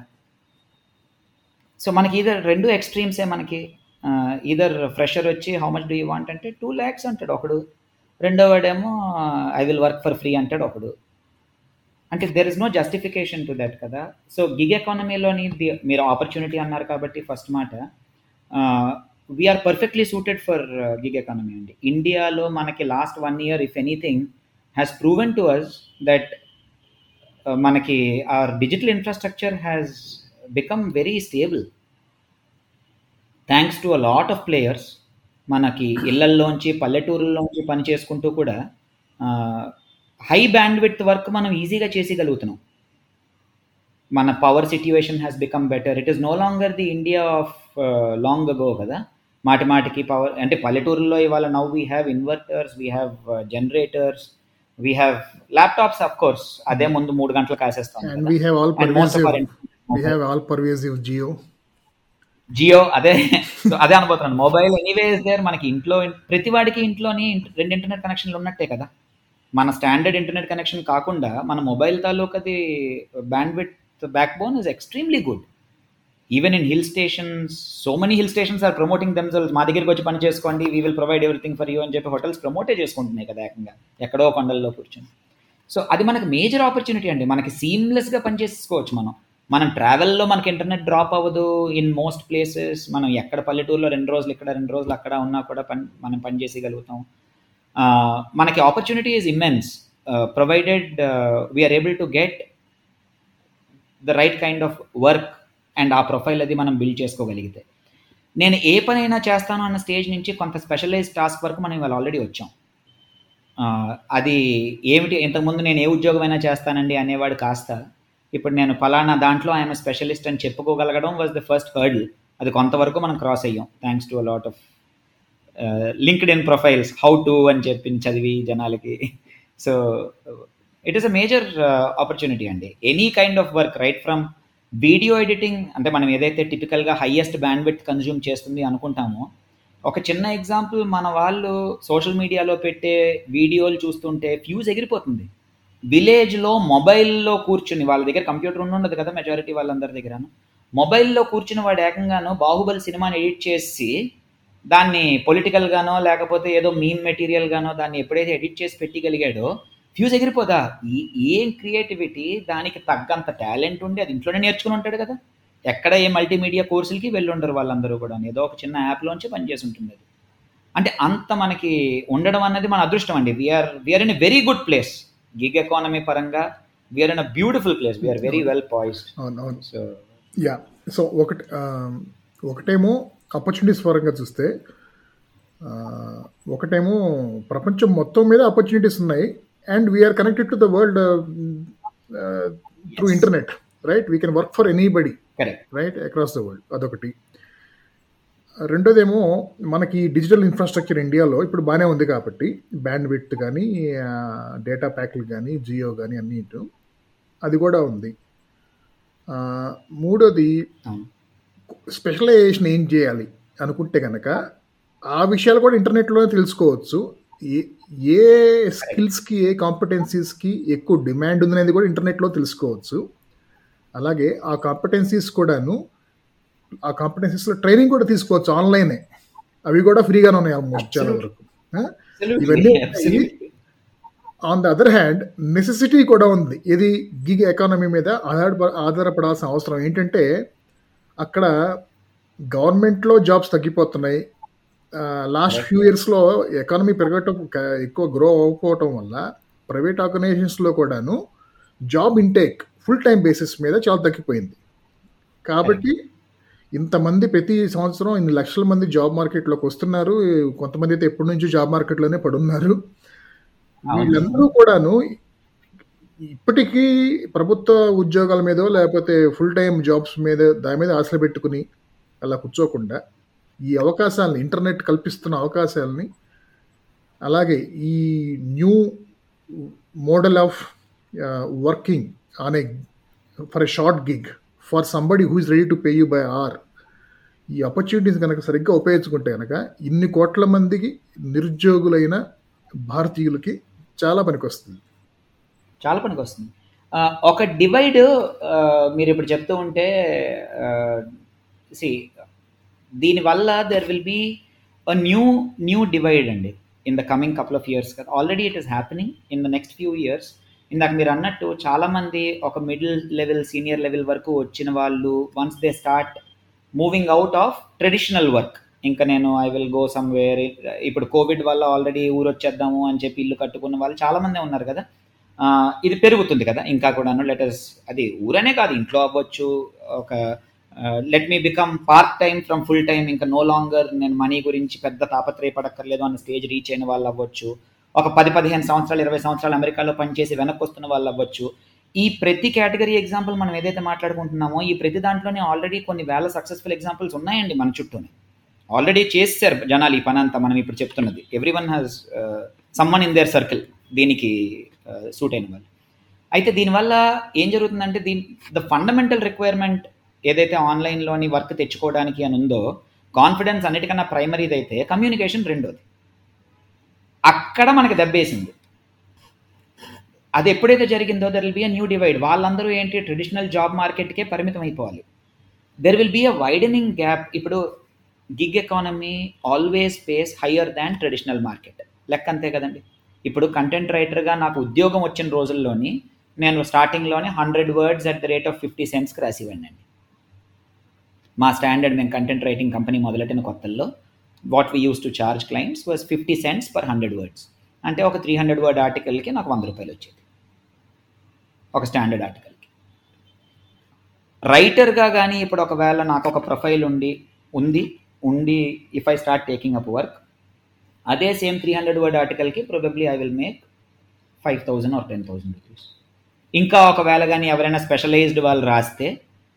సో మనకి ఈధర్ రెండు ఎక్స్ట్రీమ్సే మనకి. Uh, ఈధర్ ఫ్రెషర్ వచ్చి how much do you want అంటే టూ ల్యాక్స్ అంటాడు ఒకడు. రెండో వాడేమో I will work for free అంటాడు ఒకడు. అంటే there is no justification to that కదా. సో గిగ్ ఎకానమీలోని మీరు ఆపర్చునిటీ అన్నారు కాబట్టి ఫస్ట్ మాట we are perfectly suited for gig economy అండి. ఇండియాలో మనకి last one year if anything has proven to us that మనకి our digital infrastructure has become very stable thanks to a lot of players మనకి ఇళ్ళల్లోంచి పల్లెటూరుల్లోంచి పని చేసుకుంటూ కూడా హై బ్యాండ్ విత్ వర్క్ మనం ఈజీగా చేసేయగలుగుతున్నాం మన power situation has become better it is no longer the India of long ago కదా. మాటి మాటికి పవర్ అంటే పల్లెటూరులో ఇవాళ now we have inverters we have generators we have laptops of course అదే ముందు మూడు గంటలు కాసేస్తాం జియో జియో అదే సో అదే అనుకుంటున్నాను. మొబైల్ ఎనీవేస్ దేర్ మనకి ఇంట్లో ప్రతి వాడికి ఇంట్లోని రెండు ఇంటర్నెట్ కనెక్షన్లు ఉన్నట్టే కదా. మన స్టాండర్డ్ ఇంటర్నెట్ కనెక్షన్ కాకుండా మన mobile తాలూకది bandwidth backbone is extremely good even in hill stations so many hill stations are promoting themselves మా దగ్గరికి వచ్చి పని చేసుకోండి we will provide everything for you అని చెప్పి హోటల్స్ ప్రమోటే చేసుకుంటున్నాయి కదా ఏకంగా. ఎక్కడో కొండల్లో కూర్చొని. సో అది మనకి మేజర్ ఆపర్చునిటీ అండి. మనకి సీమ్లెస్గా పనిచేసుకోవచ్చు మనం. మనం ట్రావెల్లో మనకి ఇంటర్నెట్ డ్రాప్ అవ్వదు. ఇన్ మోస్ట్ ప్లేసెస్ మనం ఎక్కడ పల్లెటూరులో రెండు రోజులు ఇక్కడ రెండు రోజులు అక్కడ ఉన్నా కూడా పని మనం పని చేసేయగలుగుతాం. మనకి opportunity is immense provided we're able to get the right kind of work and ఆ ప్రొఫైల్ అది మనం బిల్డ్ చేసుకోగలిగితే. నేను ఏ పనైనా చేస్తాను అన్న స్టేజ్ నుంచి కొంత స్పెషలైజ్ టాస్క్ వరకు మనం ఇవాళ ఆల్రెడీ వచ్చాం. అది ఏమిటి ఇంతకుముందు నేను ఏ ఉద్యోగం అయినా చేస్తానండి అనేవాడు కాస్త ఇప్పుడు నేను ఫలానా దాంట్లో ఐఎమ్ స్పెషలిస్ట్ అని చెప్పుకోగలగడం వాజ్ ద ఫస్ట్ హర్డిల్ అది కొంతవరకు మనం క్రాస్ అయ్యాం. Thanks to lot of LinkedIn profiles how to అని చెప్పి చదివి జనాలకి. So it is a major opportunity అండి. Any kind of work right from video editing అంటే మనం ఏదైతే టిపికల్గా హయ్యెస్ట్ బ్యాండ్ విత్ కన్జ్యూమ్ చేస్తుంది అనుకుంటామో ఒక చిన్న ఎగ్జాంపుల్ మన వాళ్ళు సోషల్ మీడియాలో పెట్టే వీడియోలు చూస్తుంటే ఫ్యూజ్ ఎగిరిపోతుంది. విలేజ్లో మొబైల్లో కూర్చుని వాళ్ళ దగ్గర కంప్యూటర్ ఉండదు కదా మెజారిటీ వాళ్ళందరి దగ్గర మొబైల్లో కూర్చుని వాడు ఏకంగాను బాహుబలి సినిమాని ఎడిట్ చేసి దాన్ని పొలిటికల్గానో లేకపోతే ఏదో మీన్ మెటీరియల్గానో దాన్ని ఎప్పుడైతే ఎడిట్ చేసి పెట్టగలిగాడో ఫ్యూజ్ ఎగిరిపోదా? ఈ ఏం క్రియేటివిటీ దానికి తగ్గంత టాలెంట్ ఉండి అది ఇంట్లోనే నేర్చుకుని ఉంటాడు కదా. ఎక్కడ ఏ మల్టీమీడియా కోర్సులకి వెళ్ళుండరు వాళ్ళందరూ కూడా ఏదో ఒక చిన్న యాప్లోంచి పనిచేసి ఉంటుంది అది అంటే అంత మనకి ఉండడం అన్నది మన అదృష్టం అండి. We're we're in a very good place gig economy పరంగా we're in a beautiful place we're very well poised అవును అవును. సో యా సో ఒకటి ఒకటేమో ఆపర్చునిటీస్ పరంగా చూస్తే ఒకటేమో ప్రపంచం మొత్తం మీద ఆపర్చునిటీస్ ఉన్నాయి. And we're connected to the world through internet right we can work for anybody right across the world అదొకటి. రెండోదేమో మనకి డిజిటల్ ఇన్ఫ్రాస్ట్రక్చర్ ఇండియాలో ఇప్పుడు బాగానే ఉంది కాబట్టి బ్యాండ్ విత్ కానీ డేటా ప్యాక్లు కానీ జియో కానీ అన్నీ ఇటు. అది కూడా ఉంది. మూడోది స్పెషలైజేషన్ ఏం చేయాలి అనుకుంటే కనుక ఆ విషయాలు కూడా ఇంటర్నెట్లోనే తెలుసుకోవచ్చు. ఏ ఏ స్కిల్స్కి ఏ కాంపిటెన్సీస్కి ఎక్కువ డిమాండ్ ఉందనేది కూడా ఇంటర్నెట్లో తెలుసుకోవచ్చు. అలాగే ఆ కాంపిటెన్సీస్ కూడాను ఆ కాంపిటెన్సీస్లో ట్రైనింగ్ కూడా తీసుకోవచ్చు ఆన్లైనే అవి కూడా ఫ్రీగానే ఉన్నాయి ఆల్మోస్ట్ చాలా వరకు ఇవన్నీ on the other hand necessity కూడా ఉంది. ఇది గిగ్ ఎకానమీ మీద ఆధార ఆధారపడాల్సిన అవసరం ఏంటంటే అక్కడ గవర్నమెంట్లో జాబ్స్ తగ్గిపోతున్నాయి. లాస్ట్ ఫ్యూ ఇయర్స్లో ఎకానమీ పెరగటం ఎక్కువ గ్రో అవ్వకపోవటం వల్ల ప్రైవేట్ ఆర్గనైజేషన్స్లో కూడాను job intake full time basis మీద చాలా తగ్గిపోయింది. కాబట్టి ఇంతమంది ప్రతి సంవత్సరం ఇన్ని లక్షల మంది జాబ్ మార్కెట్లోకి వస్తున్నారు. కొంతమంది అయితే ఎప్పటి నుంచో జాబ్ మార్కెట్లోనే పడున్నారు. వీళ్ళందరూ కూడాను ఇప్పటికీ ప్రభుత్వ ఉద్యోగాల మీద లేకపోతే ఫుల్ టైం జాబ్స్ మీద దాని మీద ఆశలు పెట్టుకుని అలా కూర్చోకుండా ఈ అవకాశాలని ఇంటర్నెట్ కల్పిస్తున్న అవకాశాలని అలాగే ఈ new model of working on a for a short gig for somebody who is ready to pay you by or ఈ ఆపర్చునిటీస్ కనుక సరిగ్గా ఉపయోగించుకుంటే కనుక ఇన్ని కోట్ల మందికి నిరుద్యోగులైన భారతీయులకి చాలా పనికొస్తుంది. చాలా పనికి వస్తుంది ఒక డివైడ్ మీరు ఇప్పుడు చెప్తూ ఉంటే సి దీనివల్ల there will be a new new divide అండి in the coming couple of years కదా already it is happening in the next few years ఇందాక మీరు అన్నట్టు చాలామంది ఒక మిడిల్ లెవెల్ సీనియర్ లెవెల్ వరకు వచ్చిన వాళ్ళు once they start moving out of traditional work ఇంకా నేను ఐ విల్ గో సమ్వేర్ ఇప్పుడు కోవిడ్ వల్ల ఆల్రెడీ ఊరు వచ్చేద్దాము అని చెప్పి ఇల్లు కట్టుకున్న వాళ్ళు చాలామంది ఉన్నారు కదా. ఇది పెరుగుతుంది కదా. ఇంకా కూడాను లెటర్స్ అది ఊరనే కాదు ఇంట్లో అవ్వచ్చు ఒక let me become part time from full time ఇంకా నో లాంగర్ నేను మనీ గురించి పెద్ద తాపత్రయపడక్కర్లేదు అన్న స్టేజ్ రీచ్ అయిన వాళ్ళు అవ్వచ్చు. ఒక పది పదిహేను సంవత్సరాలు ఇరవై సంవత్సరాలు అమెరికాలో పనిచేసి వెనక్కి వస్తున్న వాళ్ళు అవ్వచ్చు. ఈ ప్రతి కేటగిరీ ఎగ్జాంపుల్ మనం ఏదైతే మాట్లాడుకుంటున్నామో ఈ ప్రతి దాంట్లోనే ఆల్రెడీ కొన్ని వేల సక్సెస్ఫుల్ ఎగ్జాంపుల్స్ ఉన్నాయండి మన చుట్టూనే. ఆల్రెడీ చేస్తారు జనాలు ఈ పని అంతా మనం ఇప్పుడు చెప్తున్నది. Everyone has someone in their circle దీనికి uh, సూట్ అయిన వాళ్ళు. అయితే దీనివల్ల ఏం జరుగుతుందంటే దీని ద ఫండమెంటల్ రిక్వైర్మెంట్ ఏదైతే ఆన్లైన్లోని వర్క్ తెచ్చుకోవడానికి అని ఉందో కాన్ఫిడెన్స్ అన్నిటికన్నా ప్రైమరీది అయితే కమ్యూనికేషన్ రెండోది. అక్కడ మనకి దెబ్బేసింది. అది ఎప్పుడైతే జరిగిందో there will be a new divide వాళ్ళందరూ ఏంటి? ట్రెడిషనల్ జాబ్ మార్కెట్కే పరిమితం అయిపోవాలి. There will be a widening gap ఇప్పుడు gig economy always pays higher than traditional market లెక్క అంతే కదండి. ఇప్పుడు కంటెంట్ రైటర్గా నాకు ఉద్యోగం వచ్చిన రోజుల్లోని నేను స్టార్టింగ్లోనే hundred words at the rate of fifty సెంట్స్కి రాసివ్వండి మా స్టాండర్డ్ మేము కంటెంట్ రైటింగ్ కంపెనీ మొదలెట్టిన కొత్తల్లో what we use to charge clients was fifty cents per hundred words అంటే ఒక త్రీ హండ్రెడ్ వర్డ్ ఆర్టికల్కి నాకు వంద రూపాయలు వచ్చేది. ఒక స్టాండర్డ్ ఆర్టికల్కి రైటర్గా కానీ ఇప్పుడు ఒకవేళ నాకు ఒక ప్రొఫైల్ ఉండి ఉంది ఉండి if I start taking up work అదే same three hundred word ఆర్టికల్కి probably I will make five thousand or ten thousand rupees ఇంకా ఒకవేళ కానీ ఎవరైనా స్పెషలైజ్డ్ వాళ్ళు రాస్తే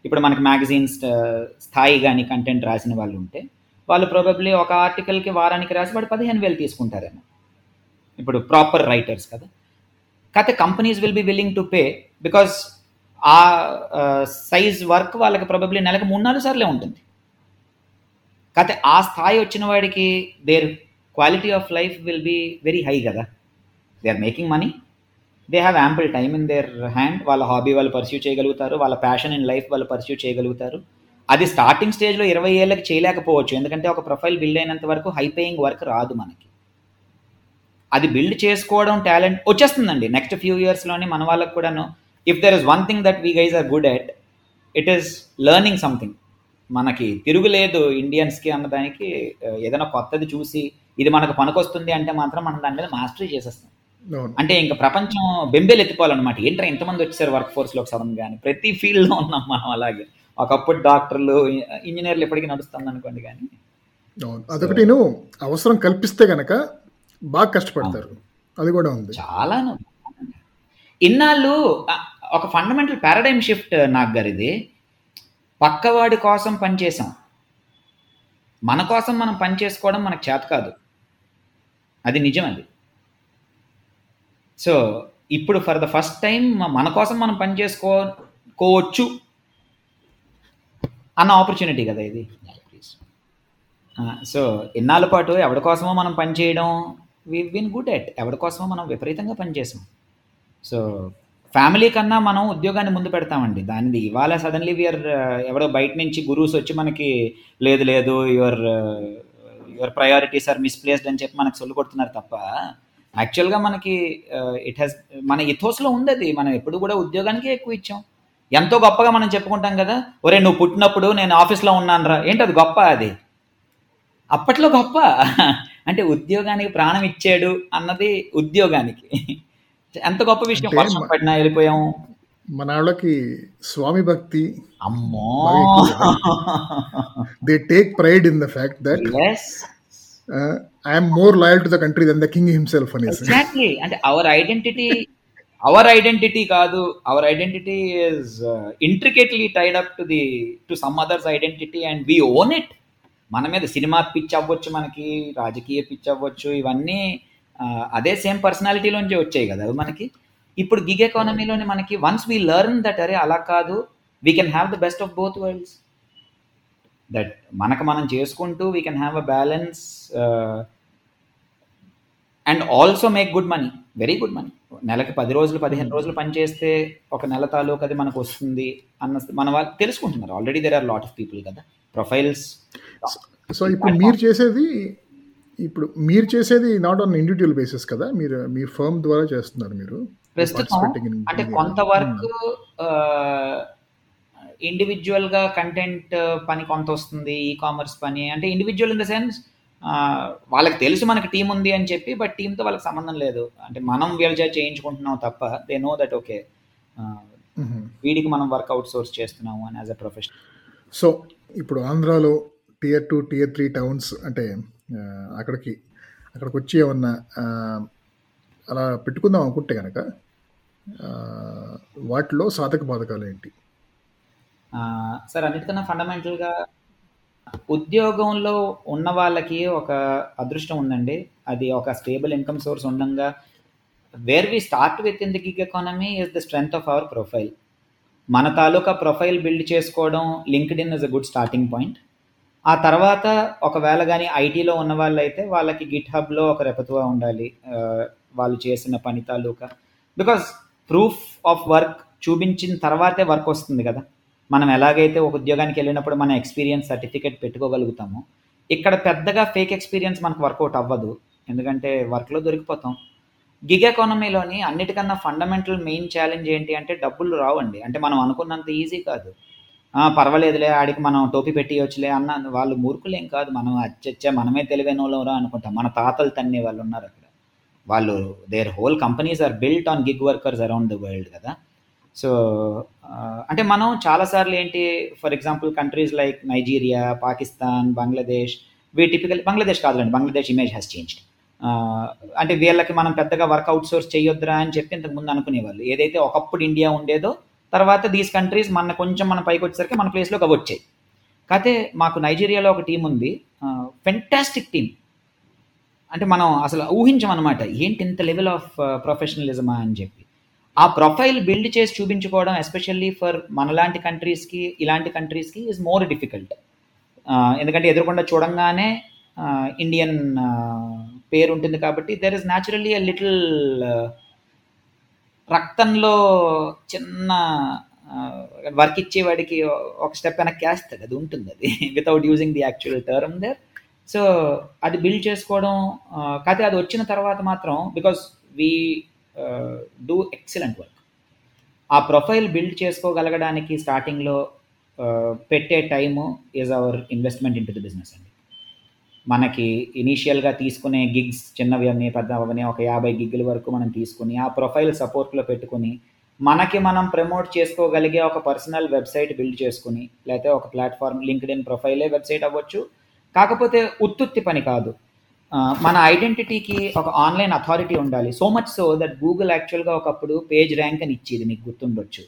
ఇప్పుడు మనకి మ్యాగజైన్స్ uh, స్థాయి కానీ కంటెంట్ రాసిన వాళ్ళు ఉంటే వాళ్ళు ప్రాబబ్లీ ఒక ఆర్టికల్కి వారానికి రాసి వాడు పదిహేను వేలు తీసుకుంటారేమో. ఇప్పుడు ప్రాపర్ రైటర్స్ కదా. కాకపోతే companies will be willing to pay because uh size work వాళ్ళకి ప్రాబబ్లీ నెలకు మూడు నాలుగు సార్లే ఉంటుంది. కాకపోతే ఆ స్థాయి వచ్చిన వాడికి their quality of life will be very high కదా. They are making money they have ample time in their hand వాళ్ళ హాబీ వాళ్ళు పర్స్యూ చేయగలుగుతారు. వాళ్ళ ప్యాషన్ ఇన్ లైఫ్ వాళ్ళు పర్స్యూ చేయగలుగుతారు. అది స్టార్టింగ్ స్టేజ్లో ఇరవై ఏళ్ళకి చేయలేకపోవచ్చు. ఎందుకంటే ఒక ప్రొఫైల్ బిల్డ్ అయినంత వరకు హై పేయింగ్ వర్క్ రాదు మనకి. అది బిల్డ్ చేసుకోవడం టాలెంట్ వచ్చేస్తుందండి. నెక్స్ట్ ఫ్యూ ఇయర్స్లోనే మన వాళ్ళకు కూడాను if there is one thing that we guys are good at it is learning something మనకి తిరుగులేదు ఇండియన్స్కి అన్నదానికి ఏదైనా కొత్తది చూసి ఇది మనకు పనికొస్తుంది అంటే మాత్రం మనం దాని మీద మాస్టరీ చేసేస్తాం. అంటే ఇంకా ప్రపంచం బెంబేలు ఎత్తుకోవాలన్నమాట ఏంట్రా ఎంతమంది వచ్చారు వర్క్ ఫోర్స్లోకి సడన్ కానీ ప్రతి ఫీల్డ్లో ఉన్నాం మనం అలాగే. ఒకప్పుడు డాక్టర్లు ఇంజనీర్లు ఎప్పటికీ నడుస్తుంది అనుకోండి కానీ. అదొకటి నువ్వు అవసరం కల్పిస్తే గనక బాగా కష్టపడతారు. అది కూడా ఉంది. చాలాను. ఇన్నాళ్ళు ఒక ఫండమెంటల్ పారాడైమ్ షిఫ్ట్ నాకు గారిది పక్కవాడి కోసం పనిచేసాం మన కోసం మనం పని చేసుకోవడం మనకు చేత కాదు. అది నిజం అది సో ఇప్పుడు ఫర్ ద ఫస్ట్ టైం మన కోసం మనం పనిచేసుకోవచ్చు అన్న ఆపర్చునిటీ కదా ఇది. సో ఇన్నాళ్ళ పాటు ఎవరి కోసమో మనం పనిచేయడం వి విన్ గుడ్ ఎట్ ఎవరి కోసమో మనం విపరీతంగా పనిచేసాం సో ఫ్యామిలీ కన్నా మనం ఉద్యోగాన్ని ముందు పెడతామండి. దానిది ఇవాళ సడన్లీ వీఆర్ uh, ఎవరో బయట నుంచి గురూస్ వచ్చి మనకి లేదు లేదు your your priorities are misplaced అని చెప్పి మనకు సొల్లు కొడుతున్నారు తప్ప యాక్చువల్గా మనకి uh, ఇట్ హ్యాస్ మన ఇథోస్లో ఉంది అది మనం ఎప్పుడు కూడా ఉద్యోగానికే ఎక్కువ ఇచ్చాం. ఎంతో గొప్పగా మనం చెప్పుకుంటాం కదా ఒరే నువ్వు పుట్టినప్పుడు నేను ఆఫీస్లో ఉన్నానరా. ఏంటి అది గొప్ప అది? అప్పట్లో గొప్ప. అంటే ఉద్యోగానికి ప్రాణం ఇచ్చాడు అన్నది ఉద్యోగానికి. ఎంత గొప్ప విషయం? వర్షం పడినా వెళ్ళిపోయాం. మన వాళ్ళకి స్వామి భక్తి అమ్మో! They take pride in the fact that I'm more loyal to the country than the king himself అనేసి ఎగ్జాక్ట్లీ అంటే అవర్ ఐడెంటిటీ అవర్ ఐడెంటిటీ కాదు. Our identity is intricately tied up to the to some others identity and we own it మన మీద cinema pitch అవ్వచ్చు మనకి రాజకీయ pitch అవ్వచ్చు ఇవన్నీ అదే సేమ్ పర్సనాలిటీలోంచి వచ్చాయి కదా అవి మనకి. ఇప్పుడు గిగ్ ఎకానమీలోని మనకి వన్స్ వీ లెర్న్ దట్ అరే అలా కాదు we can have the best of both worlds that మనకు మనం చేసుకుంటూ we can have a balance and also make good money very good money నెలకి పది రోజులు పదిహేను రోజులు పనిచేస్తే ఒక నెల తాలూకు అది మనకు వస్తుంది అన్న మన వాళ్ళు తెలుసుకుంటున్నారు. Already there are lot of people కదా. ప్రొఫైల్స్ సో ఇప్పుడు మీరు చేసేది ఇప్పుడు మీరు చేసేది నాట్ ఆన్ ఇండివిజువల్ బేసిస్ కదా? మీరు మీ ఫర్మ్ ద్వారా చేస్తున్నారు మీరు. ప్రస్తుతం అంటే. కొంతవరకు ఇండివిజువల్గా కంటెంట్ పని కొంత వస్తుంది ఈ కామర్స్ పని. అంటే ఇండివిజువల్ ఇన్ ద సెన్స్ వాళ్ళకి తెలుసు మనకి టీం ఉంది అని చెప్పి బట్ టీంతో వాళ్ళకి సంబంధం లేదు. అంటే మనం చేత చేయించుకుంటున్నాం తప్ప దే నో దట్ ఓకే వీడికి మనం వర్క్ అవుట్ సోర్స్ చేస్తున్నాము అని యాజ్ అ ప్రొఫెషనల్ సో ఇప్పుడు ఆంధ్రాలో tier two tier three towns అంటే అక్కడికి అక్కడికి వచ్చి ఏమన్నా అలా పెట్టుకుందాం అనుకుంటే కనుక వాటిలో సాధక బాధకాలు ఏంటి? సార్ అన్నిటికన్నా ఫండమెంటల్గా ఉద్యోగంలో ఉన్న వాళ్ళకి ఒక అదృష్టం ఉందండి. అది ఒక స్టేబుల్ ఇన్కమ్ సోర్స్ ఉండగా where we start with in the gig economy is the strength of our profile మన తాలూకా ప్రొఫైల్ బిల్డ్ చేసుకోవడం LinkedIn is a good starting point. ఆ తర్వాత ఒకవేళ కానీ ఐటీలో ఉన్న వాళ్ళు అయితే వాళ్ళకి గిట్ హబ్లో ఒక రెపతువా ఉండాలి. వాళ్ళు చేసిన పని తాలూకా. బికాస్ ప్రూఫ్ ఆఫ్ వర్క్ చూపించిన తర్వాతే వర్క్ వస్తుంది కదా. మనం ఎలాగైతే ఒక ఉద్యోగానికి వెళ్ళినప్పుడు మన ఎక్స్పీరియన్స్ సర్టిఫికేట్ పెట్టుకోగలుగుతామో ఇక్కడ పెద్దగా ఫేక్ ఎక్స్పీరియన్స్ మనకు వర్కౌట్ అవ్వదు. ఎందుకంటే వర్క్లో దొరికిపోతాం. గిగ్ ఎకానమీలోని అన్నిటికన్నా ఫండమెంటల్ మెయిన్ ఛాలెంజ్ ఏంటి అంటే డబ్బులు రావండి. అంటే మనం అనుకున్నంత ఈజీ కాదు. పర్వాలేదులే ఆడికి మనం టోపీ పెట్టియొచ్చులే అన్న వాళ్ళు మూర్ఖులేం కాదు. మనం అచ్చచ్చా మనమే తెలివైన వాళ్ళరా అనుకుంటాం. మన తాతలు తన్నే వాళ్ళు ఉన్నారు అక్కడ. వాళ్ళు there whole companies are built on gig workers around the world కదా. సో అంటే మనం చాలాసార్లు ఏంటి for example countries like Nigeria Pakistan Bangladesh we typical Bangladesh కాదులేండి బంగ్లాదేశ్ ఇమేజ్ హ్యాస్ చేంజ్డ్ అంటే వీళ్ళకి మనం పెద్దగా వర్క్ అవుట్ సోర్స్ చేయొద్దురా అని చెప్పి ఇంతకు ముందు అనుకునేవాళ్ళు. ఏదైతే ఒకప్పుడు ఇండియా ఉండేదో తర్వాత దీస్ కంట్రీస్ మన కొంచెం మన పైకి వచ్చేసరికి మన ప్లేస్లోకి అవి వచ్చాయి. కాకపోతే మాకు నైజీరియాలో ఒక టీం ఉంది. ఫెంటాస్టిక్ టీం అంటే మనం అసలు ఊహించమన్నమాట ఏంటి ఇంత లెవెల్ ఆఫ్ ప్రొఫెషనలిజమా అని చెప్పి. ఆ ప్రొఫైల్ బిల్డ్ చేసి చూపించుకోవడం ఎస్పెషల్లీ ఫర్ మనలాంటి కంట్రీస్కి ఇలాంటి కంట్రీస్కి ఈజ్ మోర్ డిఫికల్ట్ ఎందుకంటే ఎదురుకుండా చూడంగానే ఇండియన్ పేరు ఉంటుంది కాబట్టి there is naturally a little రక్తంలో చిన్న వర్క్ ఇచ్చేవాడికి ఒక స్టెప్ వెనక్కి వేస్తాడు. అది ఉంటుంది. అది without using the actual term there so అది బిల్డ్ చేసుకోవడం కాకపోతే అది వచ్చిన తర్వాత మాత్రం because we do excellent work ఆ ప్రొఫైల్ బిల్డ్ చేసుకోగలగడానికి స్టార్టింగ్లో పెట్టే time is our investment into the business అండి. మనకి ఇనీషియల్గా తీసుకునే గిగ్స్ చిన్నవి అని అవన్నీ ఒక యాభై గిగ్ల వరకు మనం తీసుకుని ఆ ప్రొఫైల్ సపోర్ట్లో పెట్టుకుని మనకి మనం ప్రమోట్ చేసుకోగలిగే ఒక పర్సనల్ వెబ్సైట్ బిల్డ్ చేసుకుని లేకపోతే ఒక ప్లాట్ఫామ్ లింక్డ్ ఇన్ ప్రొఫైలే వెబ్సైట్ అవ్వచ్చు. కాకపోతే ఉత్తుత్తి పని కాదు. మన ఐడెంటిటీకి ఒక ఆన్లైన్ అథారిటీ ఉండాలి. So much so that Google యాక్చువల్గా ఒకప్పుడు పేజ్ ర్యాంక్ అని ఇచ్చేది మీకు గుర్తుండొచ్చు.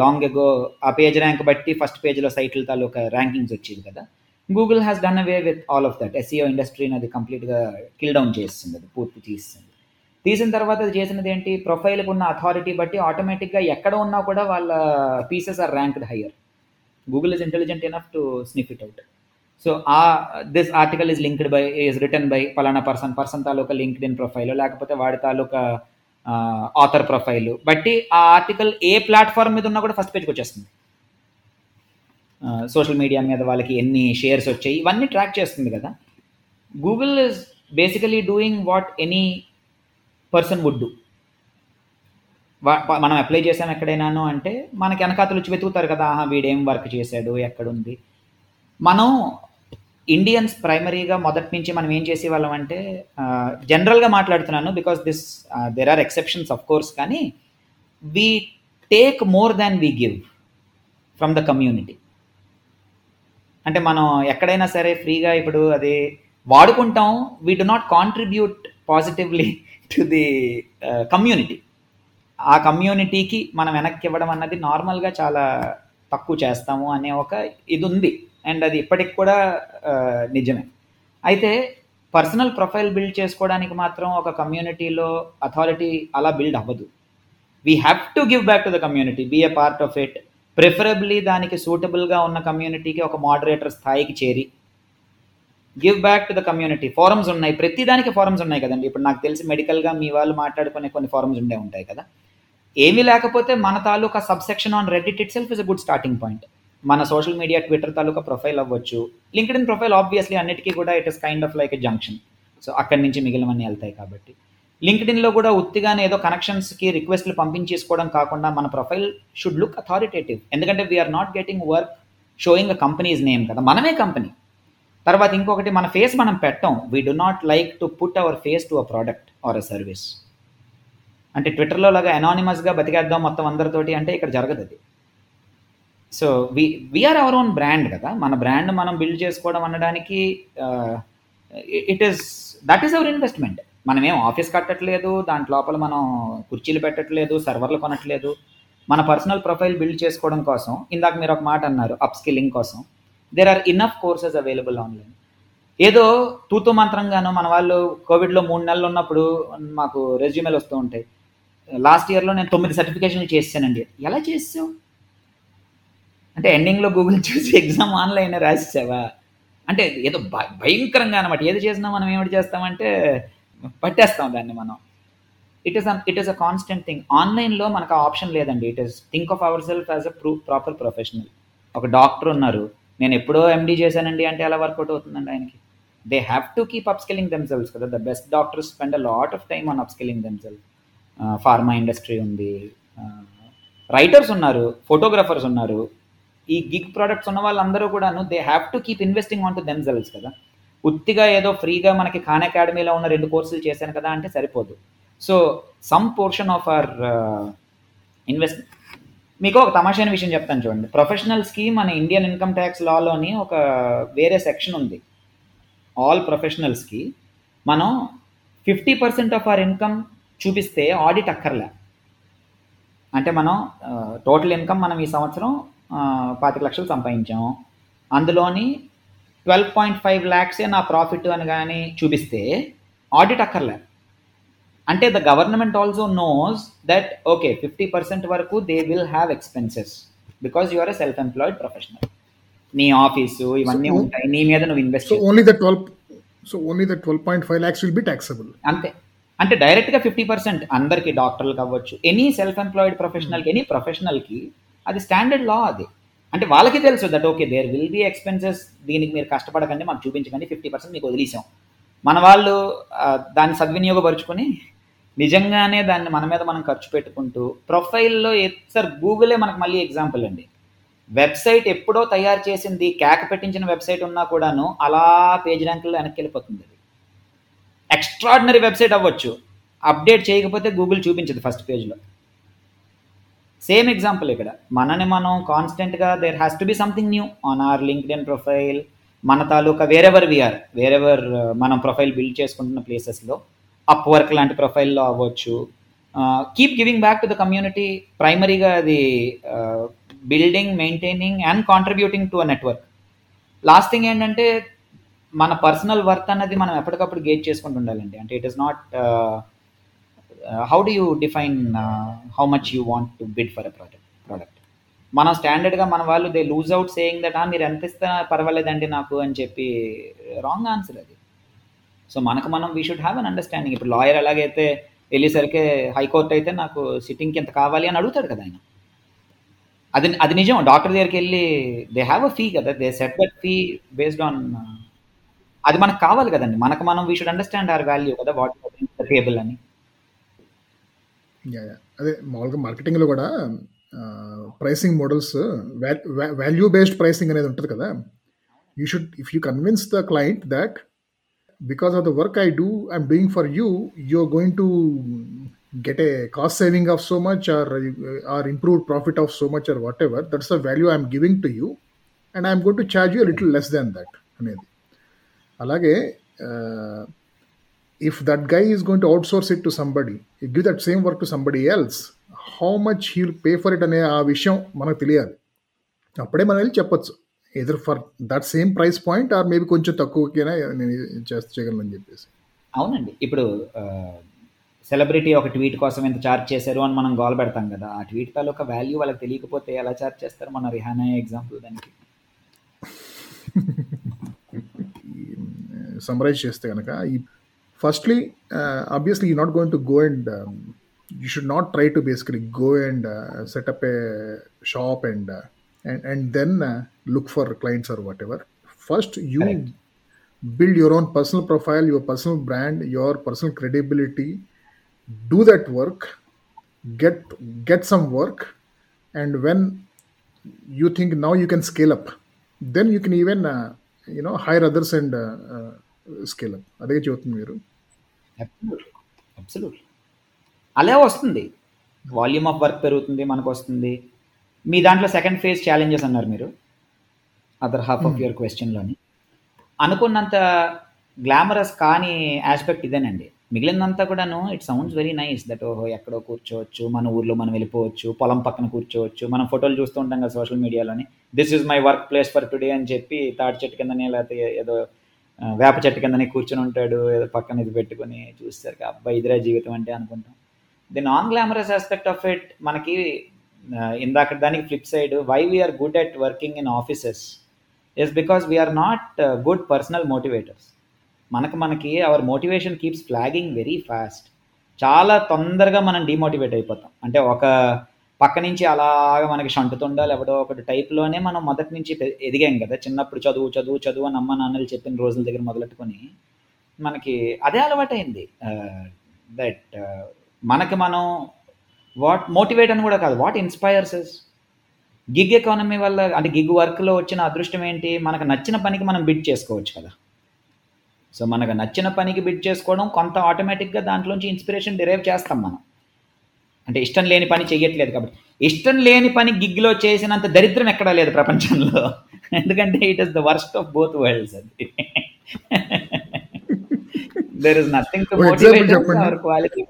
లాంగ్ ఎగో ఆ పేజ్ ర్యాంక్ బట్టి ఫస్ట్ పేజ్లో సైట్ల తాలూకా ర్యాంకింగ్స్ వచ్చేది కదా. Google has done away with all of that SEO ఇండస్ట్రీని అది కంప్లీట్గా కిల్ డౌన్ చేస్తుంది అది పూర్తి తీస్తుంది తీసిన తర్వాత అది చేసినది ఏంటి? ప్రొఫైల్కి ఉన్న అథారిటీ బట్టి ఆటోమేటిక్గా ఎక్కడ ఉన్నా కూడా వాళ్ళ pieces are ranked higher Google is intelligent enough to sniff it out so uh this article is linked by is written by ఫలానా పర్సన్ పర్సన్ తాలూకా లింక్డ్ ఇన్ ప్రొఫైల్ లేకపోతే వాడి తాలూకా ఆథర్ ప్రొఫైల్ బట్టి ఆ ఆర్టికల్ ఏ ప్లాట్ఫామ్ మీద ఉన్నా కూడా first పేజ్కి వచ్చేస్తుంది. సోషల్ మీడియా మీద వాళ్ళకి ఎన్ని షేర్స్ వచ్చాయి ఇవన్నీ ట్రాక్ చేస్తుంది కదా. Google is basically doing what any person would do మనం అప్లై చేసాం ఎక్కడైనాను అంటే మనకి వెనకాతలు వచ్చి వెతుకుతారు కదా ఆహా వీడేం వర్క్ చేశాడు ఎక్కడుంది. మనం ఇండియన్స్ ప్రైమరీగా మొదటి నుంచి మనం ఏం చేసేవాళ్ళం అంటే జనరల్గా మాట్లాడుతున్నాను because this there are exceptions of course కానీ we take more than we give from the community అంటే మనం ఎక్కడైనా సరే ఫ్రీగా ఇప్పుడు అది వాడుకుంటాం. We do not contribute positively to the community ఆ కమ్యూనిటీకి మనం వెనక్కి ఇవ్వడం అన్నది నార్మల్గా చాలా తక్కువ చేస్తాము అనే ఒక ఇది ఉంది అండ్ అది ఇప్పటికి కూడా uh, నిజమే. అయితే పర్సనల్ ప్రొఫైల్ బిల్డ్ చేసుకోవడానికి మాత్రం ఒక కమ్యూనిటీలో అథారిటీ అలా బిల్డ్ అవ్వదు. We have to give back to the community be a part of it preferably దానికి సూటబుల్గా ఉన్న కమ్యూనిటీకి ఒక మోడరేటర్ స్థాయికి చేరి give back to the community forums ఉన్నాయి. ప్రతి దానికి ఫారమ్స్ ఉన్నాయి కదండి. ఇప్పుడు నాకు తెలిసి మెడికల్గా మీ వాళ్ళు మాట్లాడుకునే కొన్ని ఫారమ్స్ ఉండే ఉంటాయి కదా. ఏమీ లేకపోతే మన తాలూకా subsection on Reddit itself is a good starting point మన సోషల్ మీడియా ట్విట్టర్ తాలూకా ప్రొఫైల్ అవ్వచ్చు. లింక్డ్ ఇన్ ప్రొఫైల్ ఆబ్వియస్లీ అన్నిటికీ కూడా it is kind of like a junction so అక్కడి నుంచి మిగిలినవన్నీ వెళ్తాయి కాబట్టి. లింక్డ్ఇన్లో కూడా ఉత్తిగానే ఏదో కనెక్షన్స్కి రిక్వెస్ట్లు పంపించేసుకోవడం కాకుండా మన ప్రొఫైల్ షుడ్ లుక్ అథారిటేటివ్ ఎందుకంటే we're not getting work showing a companies name కదా. మనమే కంపెనీ తర్వాత ఇంకొకటి మన ఫేస్ మనం పెట్టాం. We do not like to put our face to a product or a service అంటే ట్విట్టర్లో లాగా అనానిమస్గా బతికేద్దాం మొత్తం అందరితోటి అంటే ఇక్కడ జరగదు అది. So we we're our own brand కదా. మన బ్రాండ్ మనం బిల్డ్ చేసుకోవడం అనడానికి it is that is our investment మనం ఏం ఆఫీస్ కట్టట్లేదు దాంట్ లోపల మనం కుర్చీలు పెట్టట్లేదు సర్వర్లు కొనట్లేదు. మన పర్సనల్ ప్రొఫైల్ బిల్డ్ చేసుకోవడం కోసం ఇందాక మీరు ఒక మాట అన్నారు అప్ స్కిల్లింగ్ కోసం. There are enough courses available online ఏదో తూతు మంత్రంగాను మన వాళ్ళు కోవిడ్లో మూడు నెలలు ఉన్నప్పుడు మాకు రెజ్యూమేలు వస్తూ ఉంటాయి. లాస్ట్ ఇయర్లో నేను తొమ్మిది సర్టిఫికేషన్లు చేశానండి ఎలా చేసావు? అంటే ఎండింగ్లో గూగుల్ చూసి ఎగ్జామ్ ఆన్లైన్ రాసేసావా? అంటే ఏదో భయంకరంగా అనమాట ఏది చేసినా మనం ఏమిటి చేస్తామంటే పట్టేస్తాం దాన్ని మనం. It is it is a constant thing ఆన్లైన్లో మనకు ఆ ఆప్షన్ లేదండి. It is think of our self as a pro proper professional ఒక డాక్టర్ ఉన్నారు. నేను ఎప్పుడో ఎండీ చేశానండి అంటే ఎలా వర్కౌట్ అవుతుందండి ఆయనకి? They have to keep upskilling themselves కదా. The best doctors spend a lot of time on upskilling themselves pharma industry ఉంది. రైటర్స్ ఉన్నారు ఫోటోగ్రఫర్స్ ఉన్నారు. ఈ గిగ్ ప్రోడక్ట్స్ ఉన్న వాళ్ళందరూ కూడాను they have to keep investing on to themselves కదా. ఉత్తిగా ఏదో ఫ్రీగా మనకి ఖాన్ అకాడమీలో ఉన్న రెండు కోర్సులు చేశాను కదా అంటే సరిపోదు. So some portion of our invest మీకు ఒక తమాషైన విషయం చెప్తాను చూడండి. ప్రొఫెషనల్స్కి మన ఇండియన్ ఇన్కమ్ ట్యాక్స్ లాలోని ఒక వేరే సెక్షన్ ఉంది. ఆల్ ప్రొఫెషనల్స్కి మనం fifty percent of our income చూపిస్తే ఆడిట్ అక్కర్లే. అంటే మనం uh, టోటల్ ఇన్కమ్ మనం ఈ సంవత్సరం uh, పాతిక లక్షలు సంపాదించాము అందులోని ట్వెల్వ్ పాయింట్ ఫైవ్ ల్యాక్సే నా ప్రాఫిట్ అని కానీ చూపిస్తే ఆడిట్ అక్కర్లే అంటే the government also knows that okay fifty percent వరకు they will have expenses because you are a self employed professional నీ ఆఫీసు ఇవన్నీ ఉంటాయి నీ మీద నువ్వు invest So only the 12 so only the 12.5 lakhs will be taxable. అంతే. అంటే డైరెక్ట్గా ఫిఫ్టీ పర్సెంట్ అందరికి డాక్టర్లకు అవ్వచ్చు. ఎనీ సెల్ఫ్ ఎంప్లాయిడ్ ప్రొఫెషనల్కి ఎనీ ప్రొఫెషనల్కి అది స్టాండర్డ్ లా అది. అంటే వాళ్ళకి తెలుసు that okay there will be expenses దీనికి మీరు కష్టపడకండి మాకు చూపించకండి ఫిఫ్టీ పర్సెంట్ మీకు వదిలేసాం. మన వాళ్ళు దాన్ని సద్వినియోగపరుచుకొని నిజంగానే దాన్ని మన మీద మనం ఖర్చు పెట్టుకుంటూ ప్రొఫైల్లో సార్ గూగులే మనకు మళ్ళీ ఎగ్జాంపుల్ అండి. వెబ్సైట్ ఎప్పుడో తయారు చేసింది క్యాక్ పెట్టించిన వెబ్సైట్ ఉన్నా కూడాను అలా పేజ్ ర్యాంకుల్లో వెనక్కి వెళ్ళిపోతుంది అది. ఎక్స్ట్రాడినరీ వెబ్సైట్ అవ్వచ్చు. అప్డేట్ చేయకపోతే గూగుల్ చూపించదు ఫస్ట్ పేజ్లో సేమ్ ఎగ్జాంపుల్ ఇక్కడ. మనని మనం కాన్స్టెంట్గా there has to be something new on our LinkedIn profile మన తాలూకా వేరెవర్ వీఆర్ వేరెవర్ మనం ప్రొఫైల్ బిల్డ్ చేసుకుంటున్న ప్లేసెస్లో అప్ వర్క్ లాంటి ప్రొఫైల్లో అవ్వచ్చు. Keep giving back to the community ప్రైమరీగా అది building maintaining and contributing to a network last thing ఏంటంటే మన పర్సనల్ వర్త్ అన్నది మనం ఎప్పటికప్పుడు గేట్ చేసుకుంటూ ఉండాలండి. అంటే it is not how do you define how much you want to bid for a product product మనం స్టాండర్డ్గా మన వాళ్ళు they lose out saying that మీరు ఎంత ఇస్తా పర్వాలేదండి నాకు అని చెప్పి రాంగ్ ఆన్సర్ అది. సో మనకు మనం we should have an understanding ఇప్పుడు లాయర్ ఎలాగైతే వెళ్ళేసరికి హైకోర్టు అయితే నాకు సిట్టింగ్కి ఎంత కావాలి అని అడుగుతాడు కదా ఆయన. అది అది నిజం. డాక్టర్ దగ్గరికి వెళ్ళి దే హ్యావ్ అ ఫీ కదా. They set that fee based on అది మనకు కావాలి కదండి. మనకు మనం we should understand our value కదా వాట్ టేబుల్ అని. యా యా అదే మామూలుగా మార్కెటింగ్లో కూడా pricing models value based pricing అనేది ఉంటుంది కదా you should if you convince the client that because of the work I do I'm doing for you you are going to get a cost saving of so much or or improved profit of so much or whatever that's the value i'm giving to you and i'm going to charge you a little less than that అనేది అలాగే if that guy is going to outsource it to somebody give that same work to somebody else how much he'll pay for it అనే ఆ విషయం మనకు తెలియాలి. అప్పుడే మనం వెళ్ళి చెప్పొచ్చు. ఎదురు for that same price point or maybe కొంచెం తక్కువకైనా నేను చేస్త చేయగలను చెప్పేసి. అవునండి. ఇప్పుడు సెలబ్రిటీ ఒక ట్వీట్ కోసం ఎంత ఛార్జ్ చేశారు అని మనం గోల్ పెడతాం కదా ఆ ట్వీట్ తాలూకా వాల్యూ వాళ్ళకి తెలియకపోతే ఎలా ఛార్జ్ చేస్తారు మన రిహానా ఎగ్జాంపుల్ దానికి? [laughs] సమరైజ్ చేస్తే కనుక ఈ firstly uh, obviously you're not going to go and um, you should not try to basically go and uh, set up a shop and uh, and, and then uh, look for clients or whatever. First you Correct. build your own personal profile your personal brand your personal credibility. Do that work. Get get some work. And when you think now you can scale up then you can even uh, you know hire others and uh, scale up. అదే చెబుతుంది మీరు. Absolute అలా వస్తుంది. Volume of work పెరుగుతుంది మనకు వస్తుంది. మీ దాంట్లో second phase challenges అన్నారు మీరు. అదర్ హాఫ్ ఆఫ్ యువర్ క్వశ్చన్లోని అనుకున్నంత గ్లామరస్ కాని ఆస్పెక్ట్ ఇదేనండి. మిగిలినంతా కూడాను it sounds very nice that ఓహో ఎక్కడో కూర్చోవచ్చు మన ఊర్లో మనం వెళ్ళిపోవచ్చు పొలం పక్కన కూర్చోవచ్చు మనం ఫోటోలు చూస్తూ ఉంటాం కదా social మీడియాలోని this is my workplace for today అని చెప్పి తాటి చెట్టు కిందనే లేకపోతే ఏదో వేప చెట్టు కిందనే కూర్చొని ఉంటాడు ఏదో పక్కన ఇది పెట్టుకొని చూస్తారు. అబ్బాయి ఇదిరా జీవితం అంటే అనుకుంటాం. The non glamorous aspect of it మనకి ఇందాక దానికి flip side why we are good at working in offices is because we are not good personal motivators మనకు మనకి our motivation keeps flagging very fast చాలా తొందరగా మనం డిమోటివేట్ అయిపోతాం. అంటే ఒక పక్క నుంచి అలాగా మనకి షంటుతుండాలి ఎవడో ఒకటి టైప్లోనే మనం మొదటి నుంచి ఎదిగాం కదా. చిన్నప్పుడు చదువు చదువు చదువు అని అమ్మ నాన్నలు చెప్పిన రోజుల దగ్గర మొదలెట్టుకొని మనకి అదే అలవాటైంది. దట్ మనకి మనం వాట్ మోటివేట్ అని కూడా కాదు. వాట్ ఇన్స్పైర్స్ గిగ్ ఎకానమీ వల్ల అంటే గిగ్ వర్క్లో వచ్చిన అదృష్టం ఏంటి? మనకు నచ్చిన పనికి మనం బిడ్ చేసుకోవచ్చు కదా. సో మనకు నచ్చిన పనికి బిడ్ చేసుకోవడం కొంత ఆటోమేటిక్గా దాంట్లోంచి ఇన్స్పిరేషన్ డిరైవ్ చేస్తాం మనం. అంటే ఇష్టం లేని పని చెయ్యట్లేదు కాబట్టి. ఇష్టం లేని పని గిగ్లో చేసినంత దరిద్రం ఎక్కడా లేదు ప్రపంచంలో. [laughs] ఎందుకంటే it is the worst of both worlds అది. There is nothing to motivate. Our quality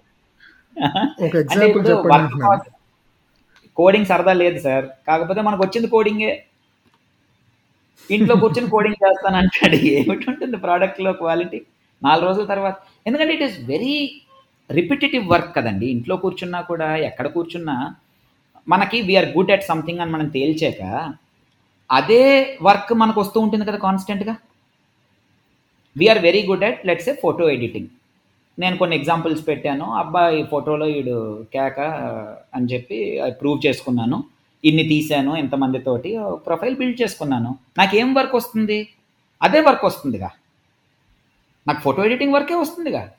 coding సరదా లేదు సార్ కాకపోతే మనకు వచ్చింది కోడింగే ఇంట్లో [laughs] కూర్చొని కోడింగ్ చేస్తాను అంటాడు ఏమిటి ఉంటుంది ప్రోడక్ట్లో క్వాలిటీ నాలుగు రోజుల తర్వాత. ఎందుకంటే it is very repetitive work కదండి. ఇంట్లో కూర్చున్నా కూడా ఎక్కడ కూర్చున్నా మనకి వీఆర్ గుడ్ అట్ సంథింగ్ అని మనం తేల్చాక అదే వర్క్ మనకు వస్తూ ఉంటుంది కదా కాన్స్టెంట్గా we are very good at let's a photo editing నేను కొన్ని ఎగ్జాంపుల్స్ పెట్టాను. అబ్బాయి ఫోటోలో వీడు కేక అని చెప్పి ప్రూవ్ చేసుకున్నాను. ఇన్ని తీశాను ఎంతమందితోటి ప్రొఫైల్ బిల్డ్ చేసుకున్నాను. నాకేం వర్క్ వస్తుంది? అదే వర్క్ వస్తుందిగా. నాకు ఫోటో ఎడిటింగ్ వర్కే వస్తుందిగా.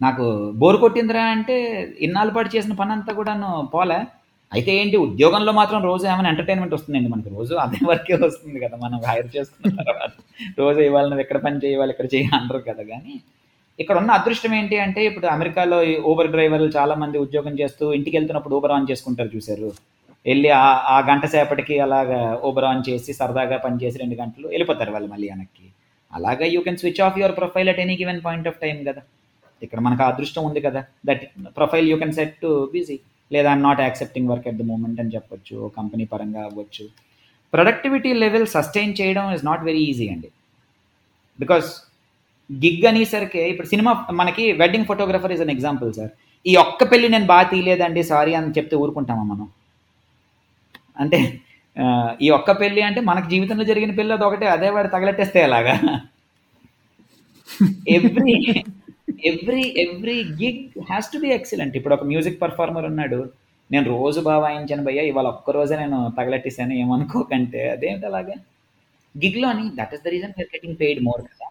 నాకు బోర్ కొట్టిందిరా అంటే ఇన్నాళ్ళ పాటు చేసిన పని అంతా కూడాను పోలే. అయితే ఏంటి ఉద్యోగంలో మాత్రం రోజు ఏమైనా ఎంటర్టైన్మెంట్ వస్తుందండి మనకి. రోజు అదే వర్కే వస్తుంది కదా మనం హైర్ చేసుకున్న తర్వాత. రోజు ఇవాళ ఎక్కడ పని చేయాలి ఇక్కడ చేయాలి అంటారు కదా. కానీ ఇక్కడ ఉన్న అదృష్టం ఏంటి అంటే ఇప్పుడు అమెరికాలో ఊబర్ డ్రైవర్లు చాలా మంది ఉద్యోగం చేస్తూ ఇంటికి వెళ్తున్నప్పుడు ఊబర్ ఆన్ చేసుకుంటారు చూశారు. వెళ్ళి ఆ ఆ గంట సేపటికి అలాగా ఊబర్ ఆన్ చేసి సరదాగా పని చేసి రెండు గంటలు వెళ్ళిపోతారు వాళ్ళు మళ్ళీ వెనక్కి. అలాగా you can switch off your profile at any given point of time కదా. ఇక్కడ మనకు అదృష్టం ఉంది కదా. That profile you can set to busy లేదా I'm not accepting work at the moment అని చెప్పొచ్చు కంపెనీ పరంగా అవ్వచ్చు. ప్రొడక్టివిటీ లెవెల్ సస్టైన్ చేయడం ఇస్ నాట్ వెరీ ఈజీ అండి. బికాస్ గిగ్ అనేసరికి ఇప్పుడు సినిమా మనకి wedding photographer is an example sir ఈ ఒక్క పెళ్ళి నేను బాగా తీయలేదండి సారీ అని చెప్తే ఊరుకుంటామా మనం? అంటే ఈ ఒక్క పెళ్ళి అంటే మనకి జీవితంలో జరిగిన పెళ్ళి అది ఒకటే అదే వాడు తగలెట్టేస్తే ఎలాగా? [laughs] Every every every gig has to be excellent ఇప్పుడు ఒక మ్యూజిక్ పర్ఫార్మర్ ఉన్నాడు నేను రోజు బాగా వాయించాను భయ్యా ఇవాళ ఒక్కరోజే నేను తగలెట్టేసాను ఏమనుకోకంటే అదేంటి అలాగే? గిగ్లో అని that is the reason for getting paid more కదా.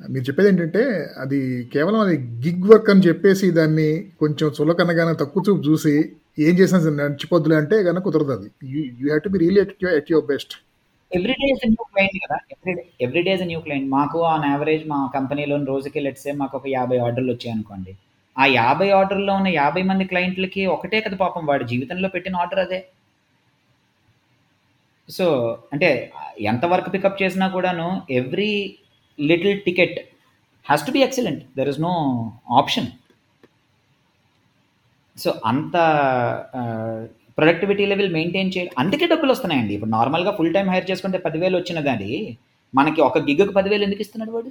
మీరు చెప్పేది ఏంటంటే అది కేవలం అది గిగ్ వర్క్ అని చెప్పేసి దాన్ని కొంచెం చులకనగానే తక్కువ చూపు చూసి ఏం చేసినా నడిచిపోద్దులే అంటే కనుక కుదరదు అది. You have to be real at at your best every day is new client కదా. Every day every is new client మాకు ఆన్ యావరేజ్ మా కంపెనీలో రోజుకి లెట్సే మాకు ఒక యాభై ఆర్డర్లు వచ్చాయి అనుకోండి. ఆ యాభై ఆర్డర్లో ఉన్న యాభై మంది క్లయింట్లకి ఒకటే కదా పాపం. వాడు జీవితంలో పెట్టిన ఆర్డర్ అదే. సో అంటే ఎంత వర్క్ పికప్ చేసినా కూడాను every little ticket has to be excellent there is no option so అంత ప్రొడక్టివిటీ లెవెల్ మెయింటైన్ చేయడం అందుకే డబ్బులు వస్తున్నాయండి. ఇప్పుడు నార్మల్గా ఫుల్ టైం హైర్ చేసుకుంటే పదివేలు వచ్చినదండి మనకి ఒక గిగ్కు పదివేలు ఎందుకు ఇస్తున్నాడు వాడు?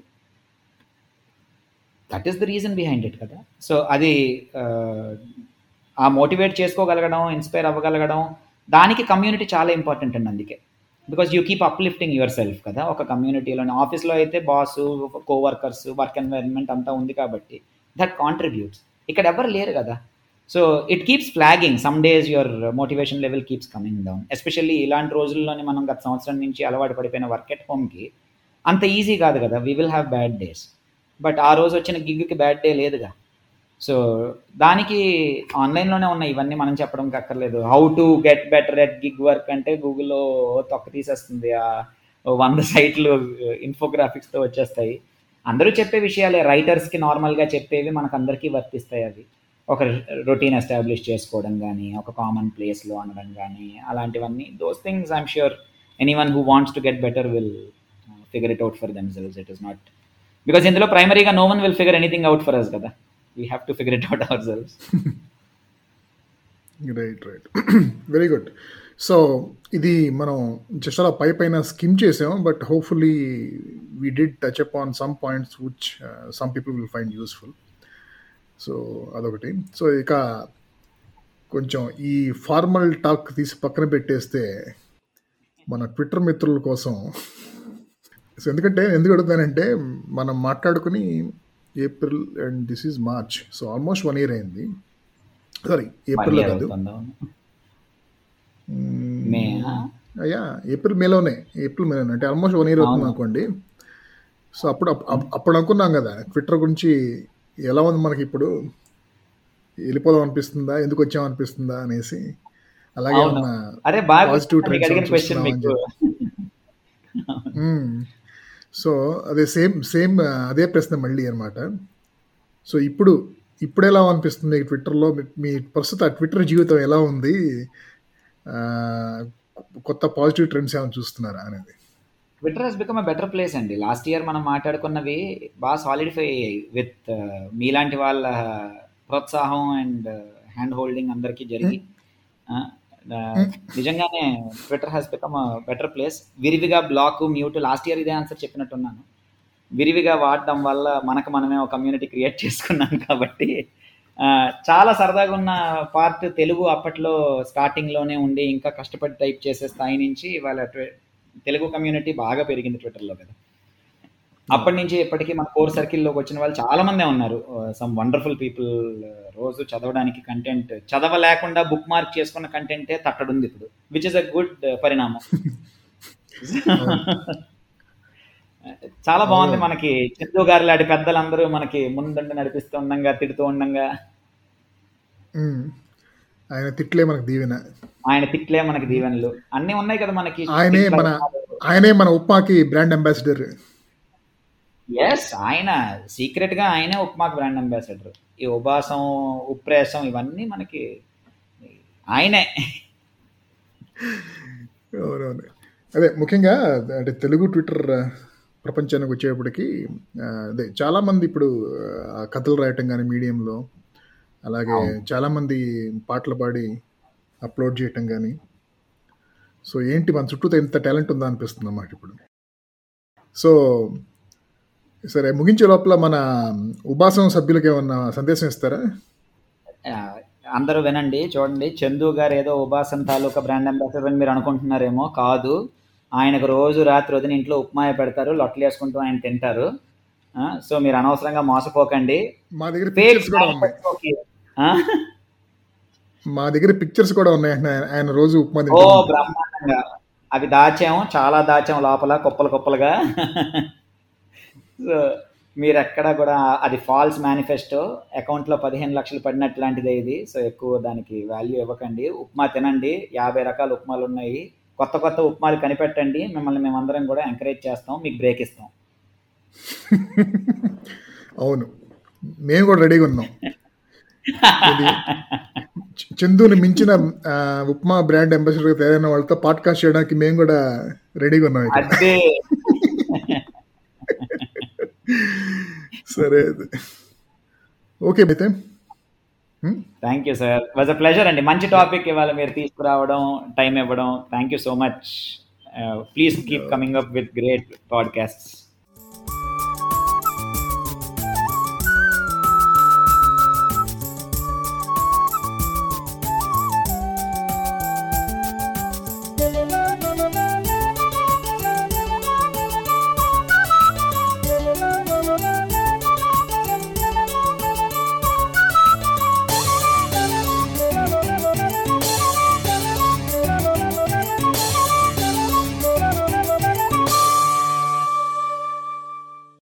That is the reason behind it కదా. సో అది ఆ, మోటివేట్ చేసుకోగలగడం ఇన్స్పైర్ అవ్వగలగడం దానికి కమ్యూనిటీ చాలా ఇంపార్టెంట్ అండి అందుకే. Because you keep uplifting yourself కదా ఒక కమ్యూనిటీలోని ఆఫీస్లో అయితే బాస్ కోవర్కర్స్ వర్క్ ఎన్వైరన్మెంట్ అంతా ఉంది కాబట్టి దట్ కాంట్రిబ్యూట్స్ ఇక్కడ ఎవరు లేరు కదా. So it keeps flagging some days your motivation level keeps coming down especially ఇలాంటి రోజుల్లోనే మనం గత సంవత్సరం నుంచి అలవాటు పడిపోయిన వర్క్ ఎట్ హోమ్కి అంత ఈజీ కాదు కదా. We will have bad days but ఆ రోజు వచ్చిన గిగ్కి బ్యాడ్ డే లేదుగా. సో దానికి ఆన్లైన్లోనే ఉన్నాయి. ఇవన్నీ మనం చెప్పడం అక్కర్లేదు how to get better at gig work అంటే గూగుల్లో తొక్క తీసేస్తుంది. ఆ వంద సైట్లు ఇన్ఫోగ్రాఫిక్స్తో వచ్చేస్తాయి. అందరూ చెప్పే విషయాలే. రైటర్స్కి నార్మల్గా చెప్పేవి మనకు అందరికీ వర్తిస్తాయి అవి. ఒక రొటీన్ ఎస్టాబ్లిష్ చేసుకోవడం కానీ ఒక కామన్ ప్లేస్లో అనడం కానీ అలాంటివన్నీ those things I'm sure anyone who wants to get better will figure it out for themselves it is not because ఇందులో ప్రైమరీగా no one will figure anything out for us కదా. We have to figure it out ourselves right right very good so ఇది మనం just అలా పై పైన skim చేసాం but hopefully we did touch up on some points which some people will find useful so అదొకటి. So ఇక కొంచెం ఈ ఫార్మల్ టాక్ తీసి పక్కన పెట్టేస్తే మన ట్విట్టర్ మిత్రుల కోసం. సో ఎందుకంటే ఎందుకు అడుగుతానంటే మనం మాట్లాడుకుని April and this is March. So almost one year అయింది. సారీ ఏప్రిల్లో కాదు. అయ్యా ఏప్రిల్ మేలోనే. ఏప్రిల్ మేలోనే. అంటే ఆల్మోస్ట్ వన్ ఇయర్ అవుతుంది అనుకోండి. సో అప్పుడు అప్- అప్పుడు అనుకున్నాం కదా ట్విట్టర్ గురించి ఎలా ఉంది మనకి ఇప్పుడు? వెళ్ళిపోదాం అనిపిస్తుందా? ఎందుకు వచ్చాం అనిపిస్తుందా అనేసి అలాగే అరే క్వశ్చన్ మీకు. సో అదే సేమ్ సేమ్ అదే ప్రశ్న మళ్ళీ అనమాట సో ఇప్పుడు ఇప్పుడు ఎలా అనిపిస్తుంది ట్విట్టర్లో? మీ- ప్రస్తుత ట్విట్టర్ జీవితం ఎలా ఉంది? కొత్త పాజిటివ్ ట్రెండ్స్ ఏమైనా చూస్తున్నారా అనేది. Twitter has become a better place అండి. లాస్ట్ ఇయర్ మనం మాట్లాడుకున్నవి బాగా సాలిడిఫై అయ్యాయి. విత్ మీలాంటి వాళ్ళ ప్రోత్సాహం అండ్ హ్యాండ్ హోల్డింగ్ అందరికీ జరిగి ఆ, ఆ, నిజంగానే Twitter has become a better place విరివిగా బ్లాక్ మ్యూట్ లాస్ట్ ఇయర్ ఇదే ఆన్సర్ చెప్పినట్టున్నాను. విరివిగా వాడడం వల్ల మనకు మనమే ఒక కమ్యూనిటీ క్రియేట్ చేసుకున్నాం కాబట్టి చాలా సరదాగా ఉన్న పార్ట్ తెలుగు అప్పట్లో స్టార్టింగ్లోనే ఉండి ఇంకా కష్టపడి టైప్ చేసే స్థాయి నుంచి వాళ్ళ తెలుగు కమ్యూనిటీ బాగా పెరిగింది ట్విట్టర్లో కదా. అప్పటి నుంచి ఇప్పటికీ మన కోర్ సర్కిల్లోకి వచ్చిన వాళ్ళు చాలా మందే ఉన్నారు. సమ్ వండర్ఫుల్ పీపుల్ రోజు చదవడానికి కంటెంట్ చదవలేకుండా బుక్ మార్క్ చేసుకున్న కంటెంటే తట్టడుంది ఇప్పుడు విచ్ ఇస్ అ గుడ్ పరిణామం. [laughs] చాలా బాగుంది మనకి. చందు గారు లాంటి పెద్దలందరూ మనకి ముందుండి నడిపిస్తూ ఉండంగా తిడుతూ ఉండంగా. ఆయన తిట్లే మనకు దీవెన. ఆయన తిట్లే మనకి దీవెనలు. అన్నీ ఉన్నాయి కదా మనకి. ఆయనే మన ఆయనే మన ఉప్మాకి బ్రాండ్ అంబాసిడర్. ఎస్ ఆయన సీక్రెట్గా ఆయనే ఉప్మాక్ బ్రాండ్ అంబాసిడర్. ఈ ఉపాసం ఉప్రేసం ఇవన్నీ మనకి ఆయనే. అవునవును. అదే ముఖ్యంగా అంటే తెలుగు ట్విట్టర్ ప్రపంచానికి వచ్చేప్పటికి అదే చాలామంది ఇప్పుడు కథలు రాయటం కానీ మీడియంలో అలాగే చాలామంది పాటలు పాడి అప్లోడ్ చేయటం కానీ సో ఏంటి మన చుట్టూ ఎంత టాలెంట్ ఉందా అనిపిస్తుంది అన్నమాట ఇప్పుడు. సో సరే ముగించే లోపల మన ఉపాసం సభ్యులకి ఏమన్నా సందేశం ఇస్తారా? అందరూ వినండి చూడండి. చందు గారు ఏదో ఉపాసన్ తాలూకా బ్రాండ్ అంబాసిడర్ అని మీరు అనుకుంటున్నారేమో కాదు. ఆయనకు రోజు రాత్రి వదిన ఇంట్లో ఉప్మా పెడతారు లొట్టలు వేసుకుంటూ ఆయన తింటారు. సో మీరు అనవసరంగా మోసపోకండి. మా దగ్గర ఫేక్ పిక్చర్స్ కూడా ఉన్నాయి ఆ? మా దగ్గర పిక్చర్స్ కూడా ఉన్నాయి. ఆయన- రోజు ఉప్మా ఓ బ్రహ్మాండంగా. అవి దాచాము చాలా దాచాము లోపల కుప్పలు కుప్పలుగా. సో మీరు ఎక్కడ కూడా అది ఫాల్స్ మేనిఫెస్టో అకౌంట్లో పదిహేను లక్షలు పడినట్లాంటిదే ఇది. సో ఎక్కువ దానికి వాల్యూ ఇవ్వకండి. ఉప్మా తినండి. యాభై రకాల ఉప్మాలు ఉన్నాయి. కొత్త కొత్త ఉప్మాలు కనిపెట్టండి. మిమ్మల్ని మేమందరం కూడా ఎంకరేజ్ చేస్తాం. మీకు బ్రేక్ ఇస్తాం. [laughs] అవును. మేము కూడా రెడీగా ఉన్నాం. చందుని మించిన ఉప్మా బ్రాండ్ అంబాసిడర్ తయారైన వాళ్ళతో పాడ్కాస్ట్ చేయడానికి మేము కూడా రెడీగా ఉన్నాం సరే ఓకే అయితే? Thank you sir. Was a pleasure అండి. మంచి టాపిక్ ఇవాళ మీరు తీసుకురావడం టైం ఇవ్వడం. Thank you so much. Please keep coming up with great podcast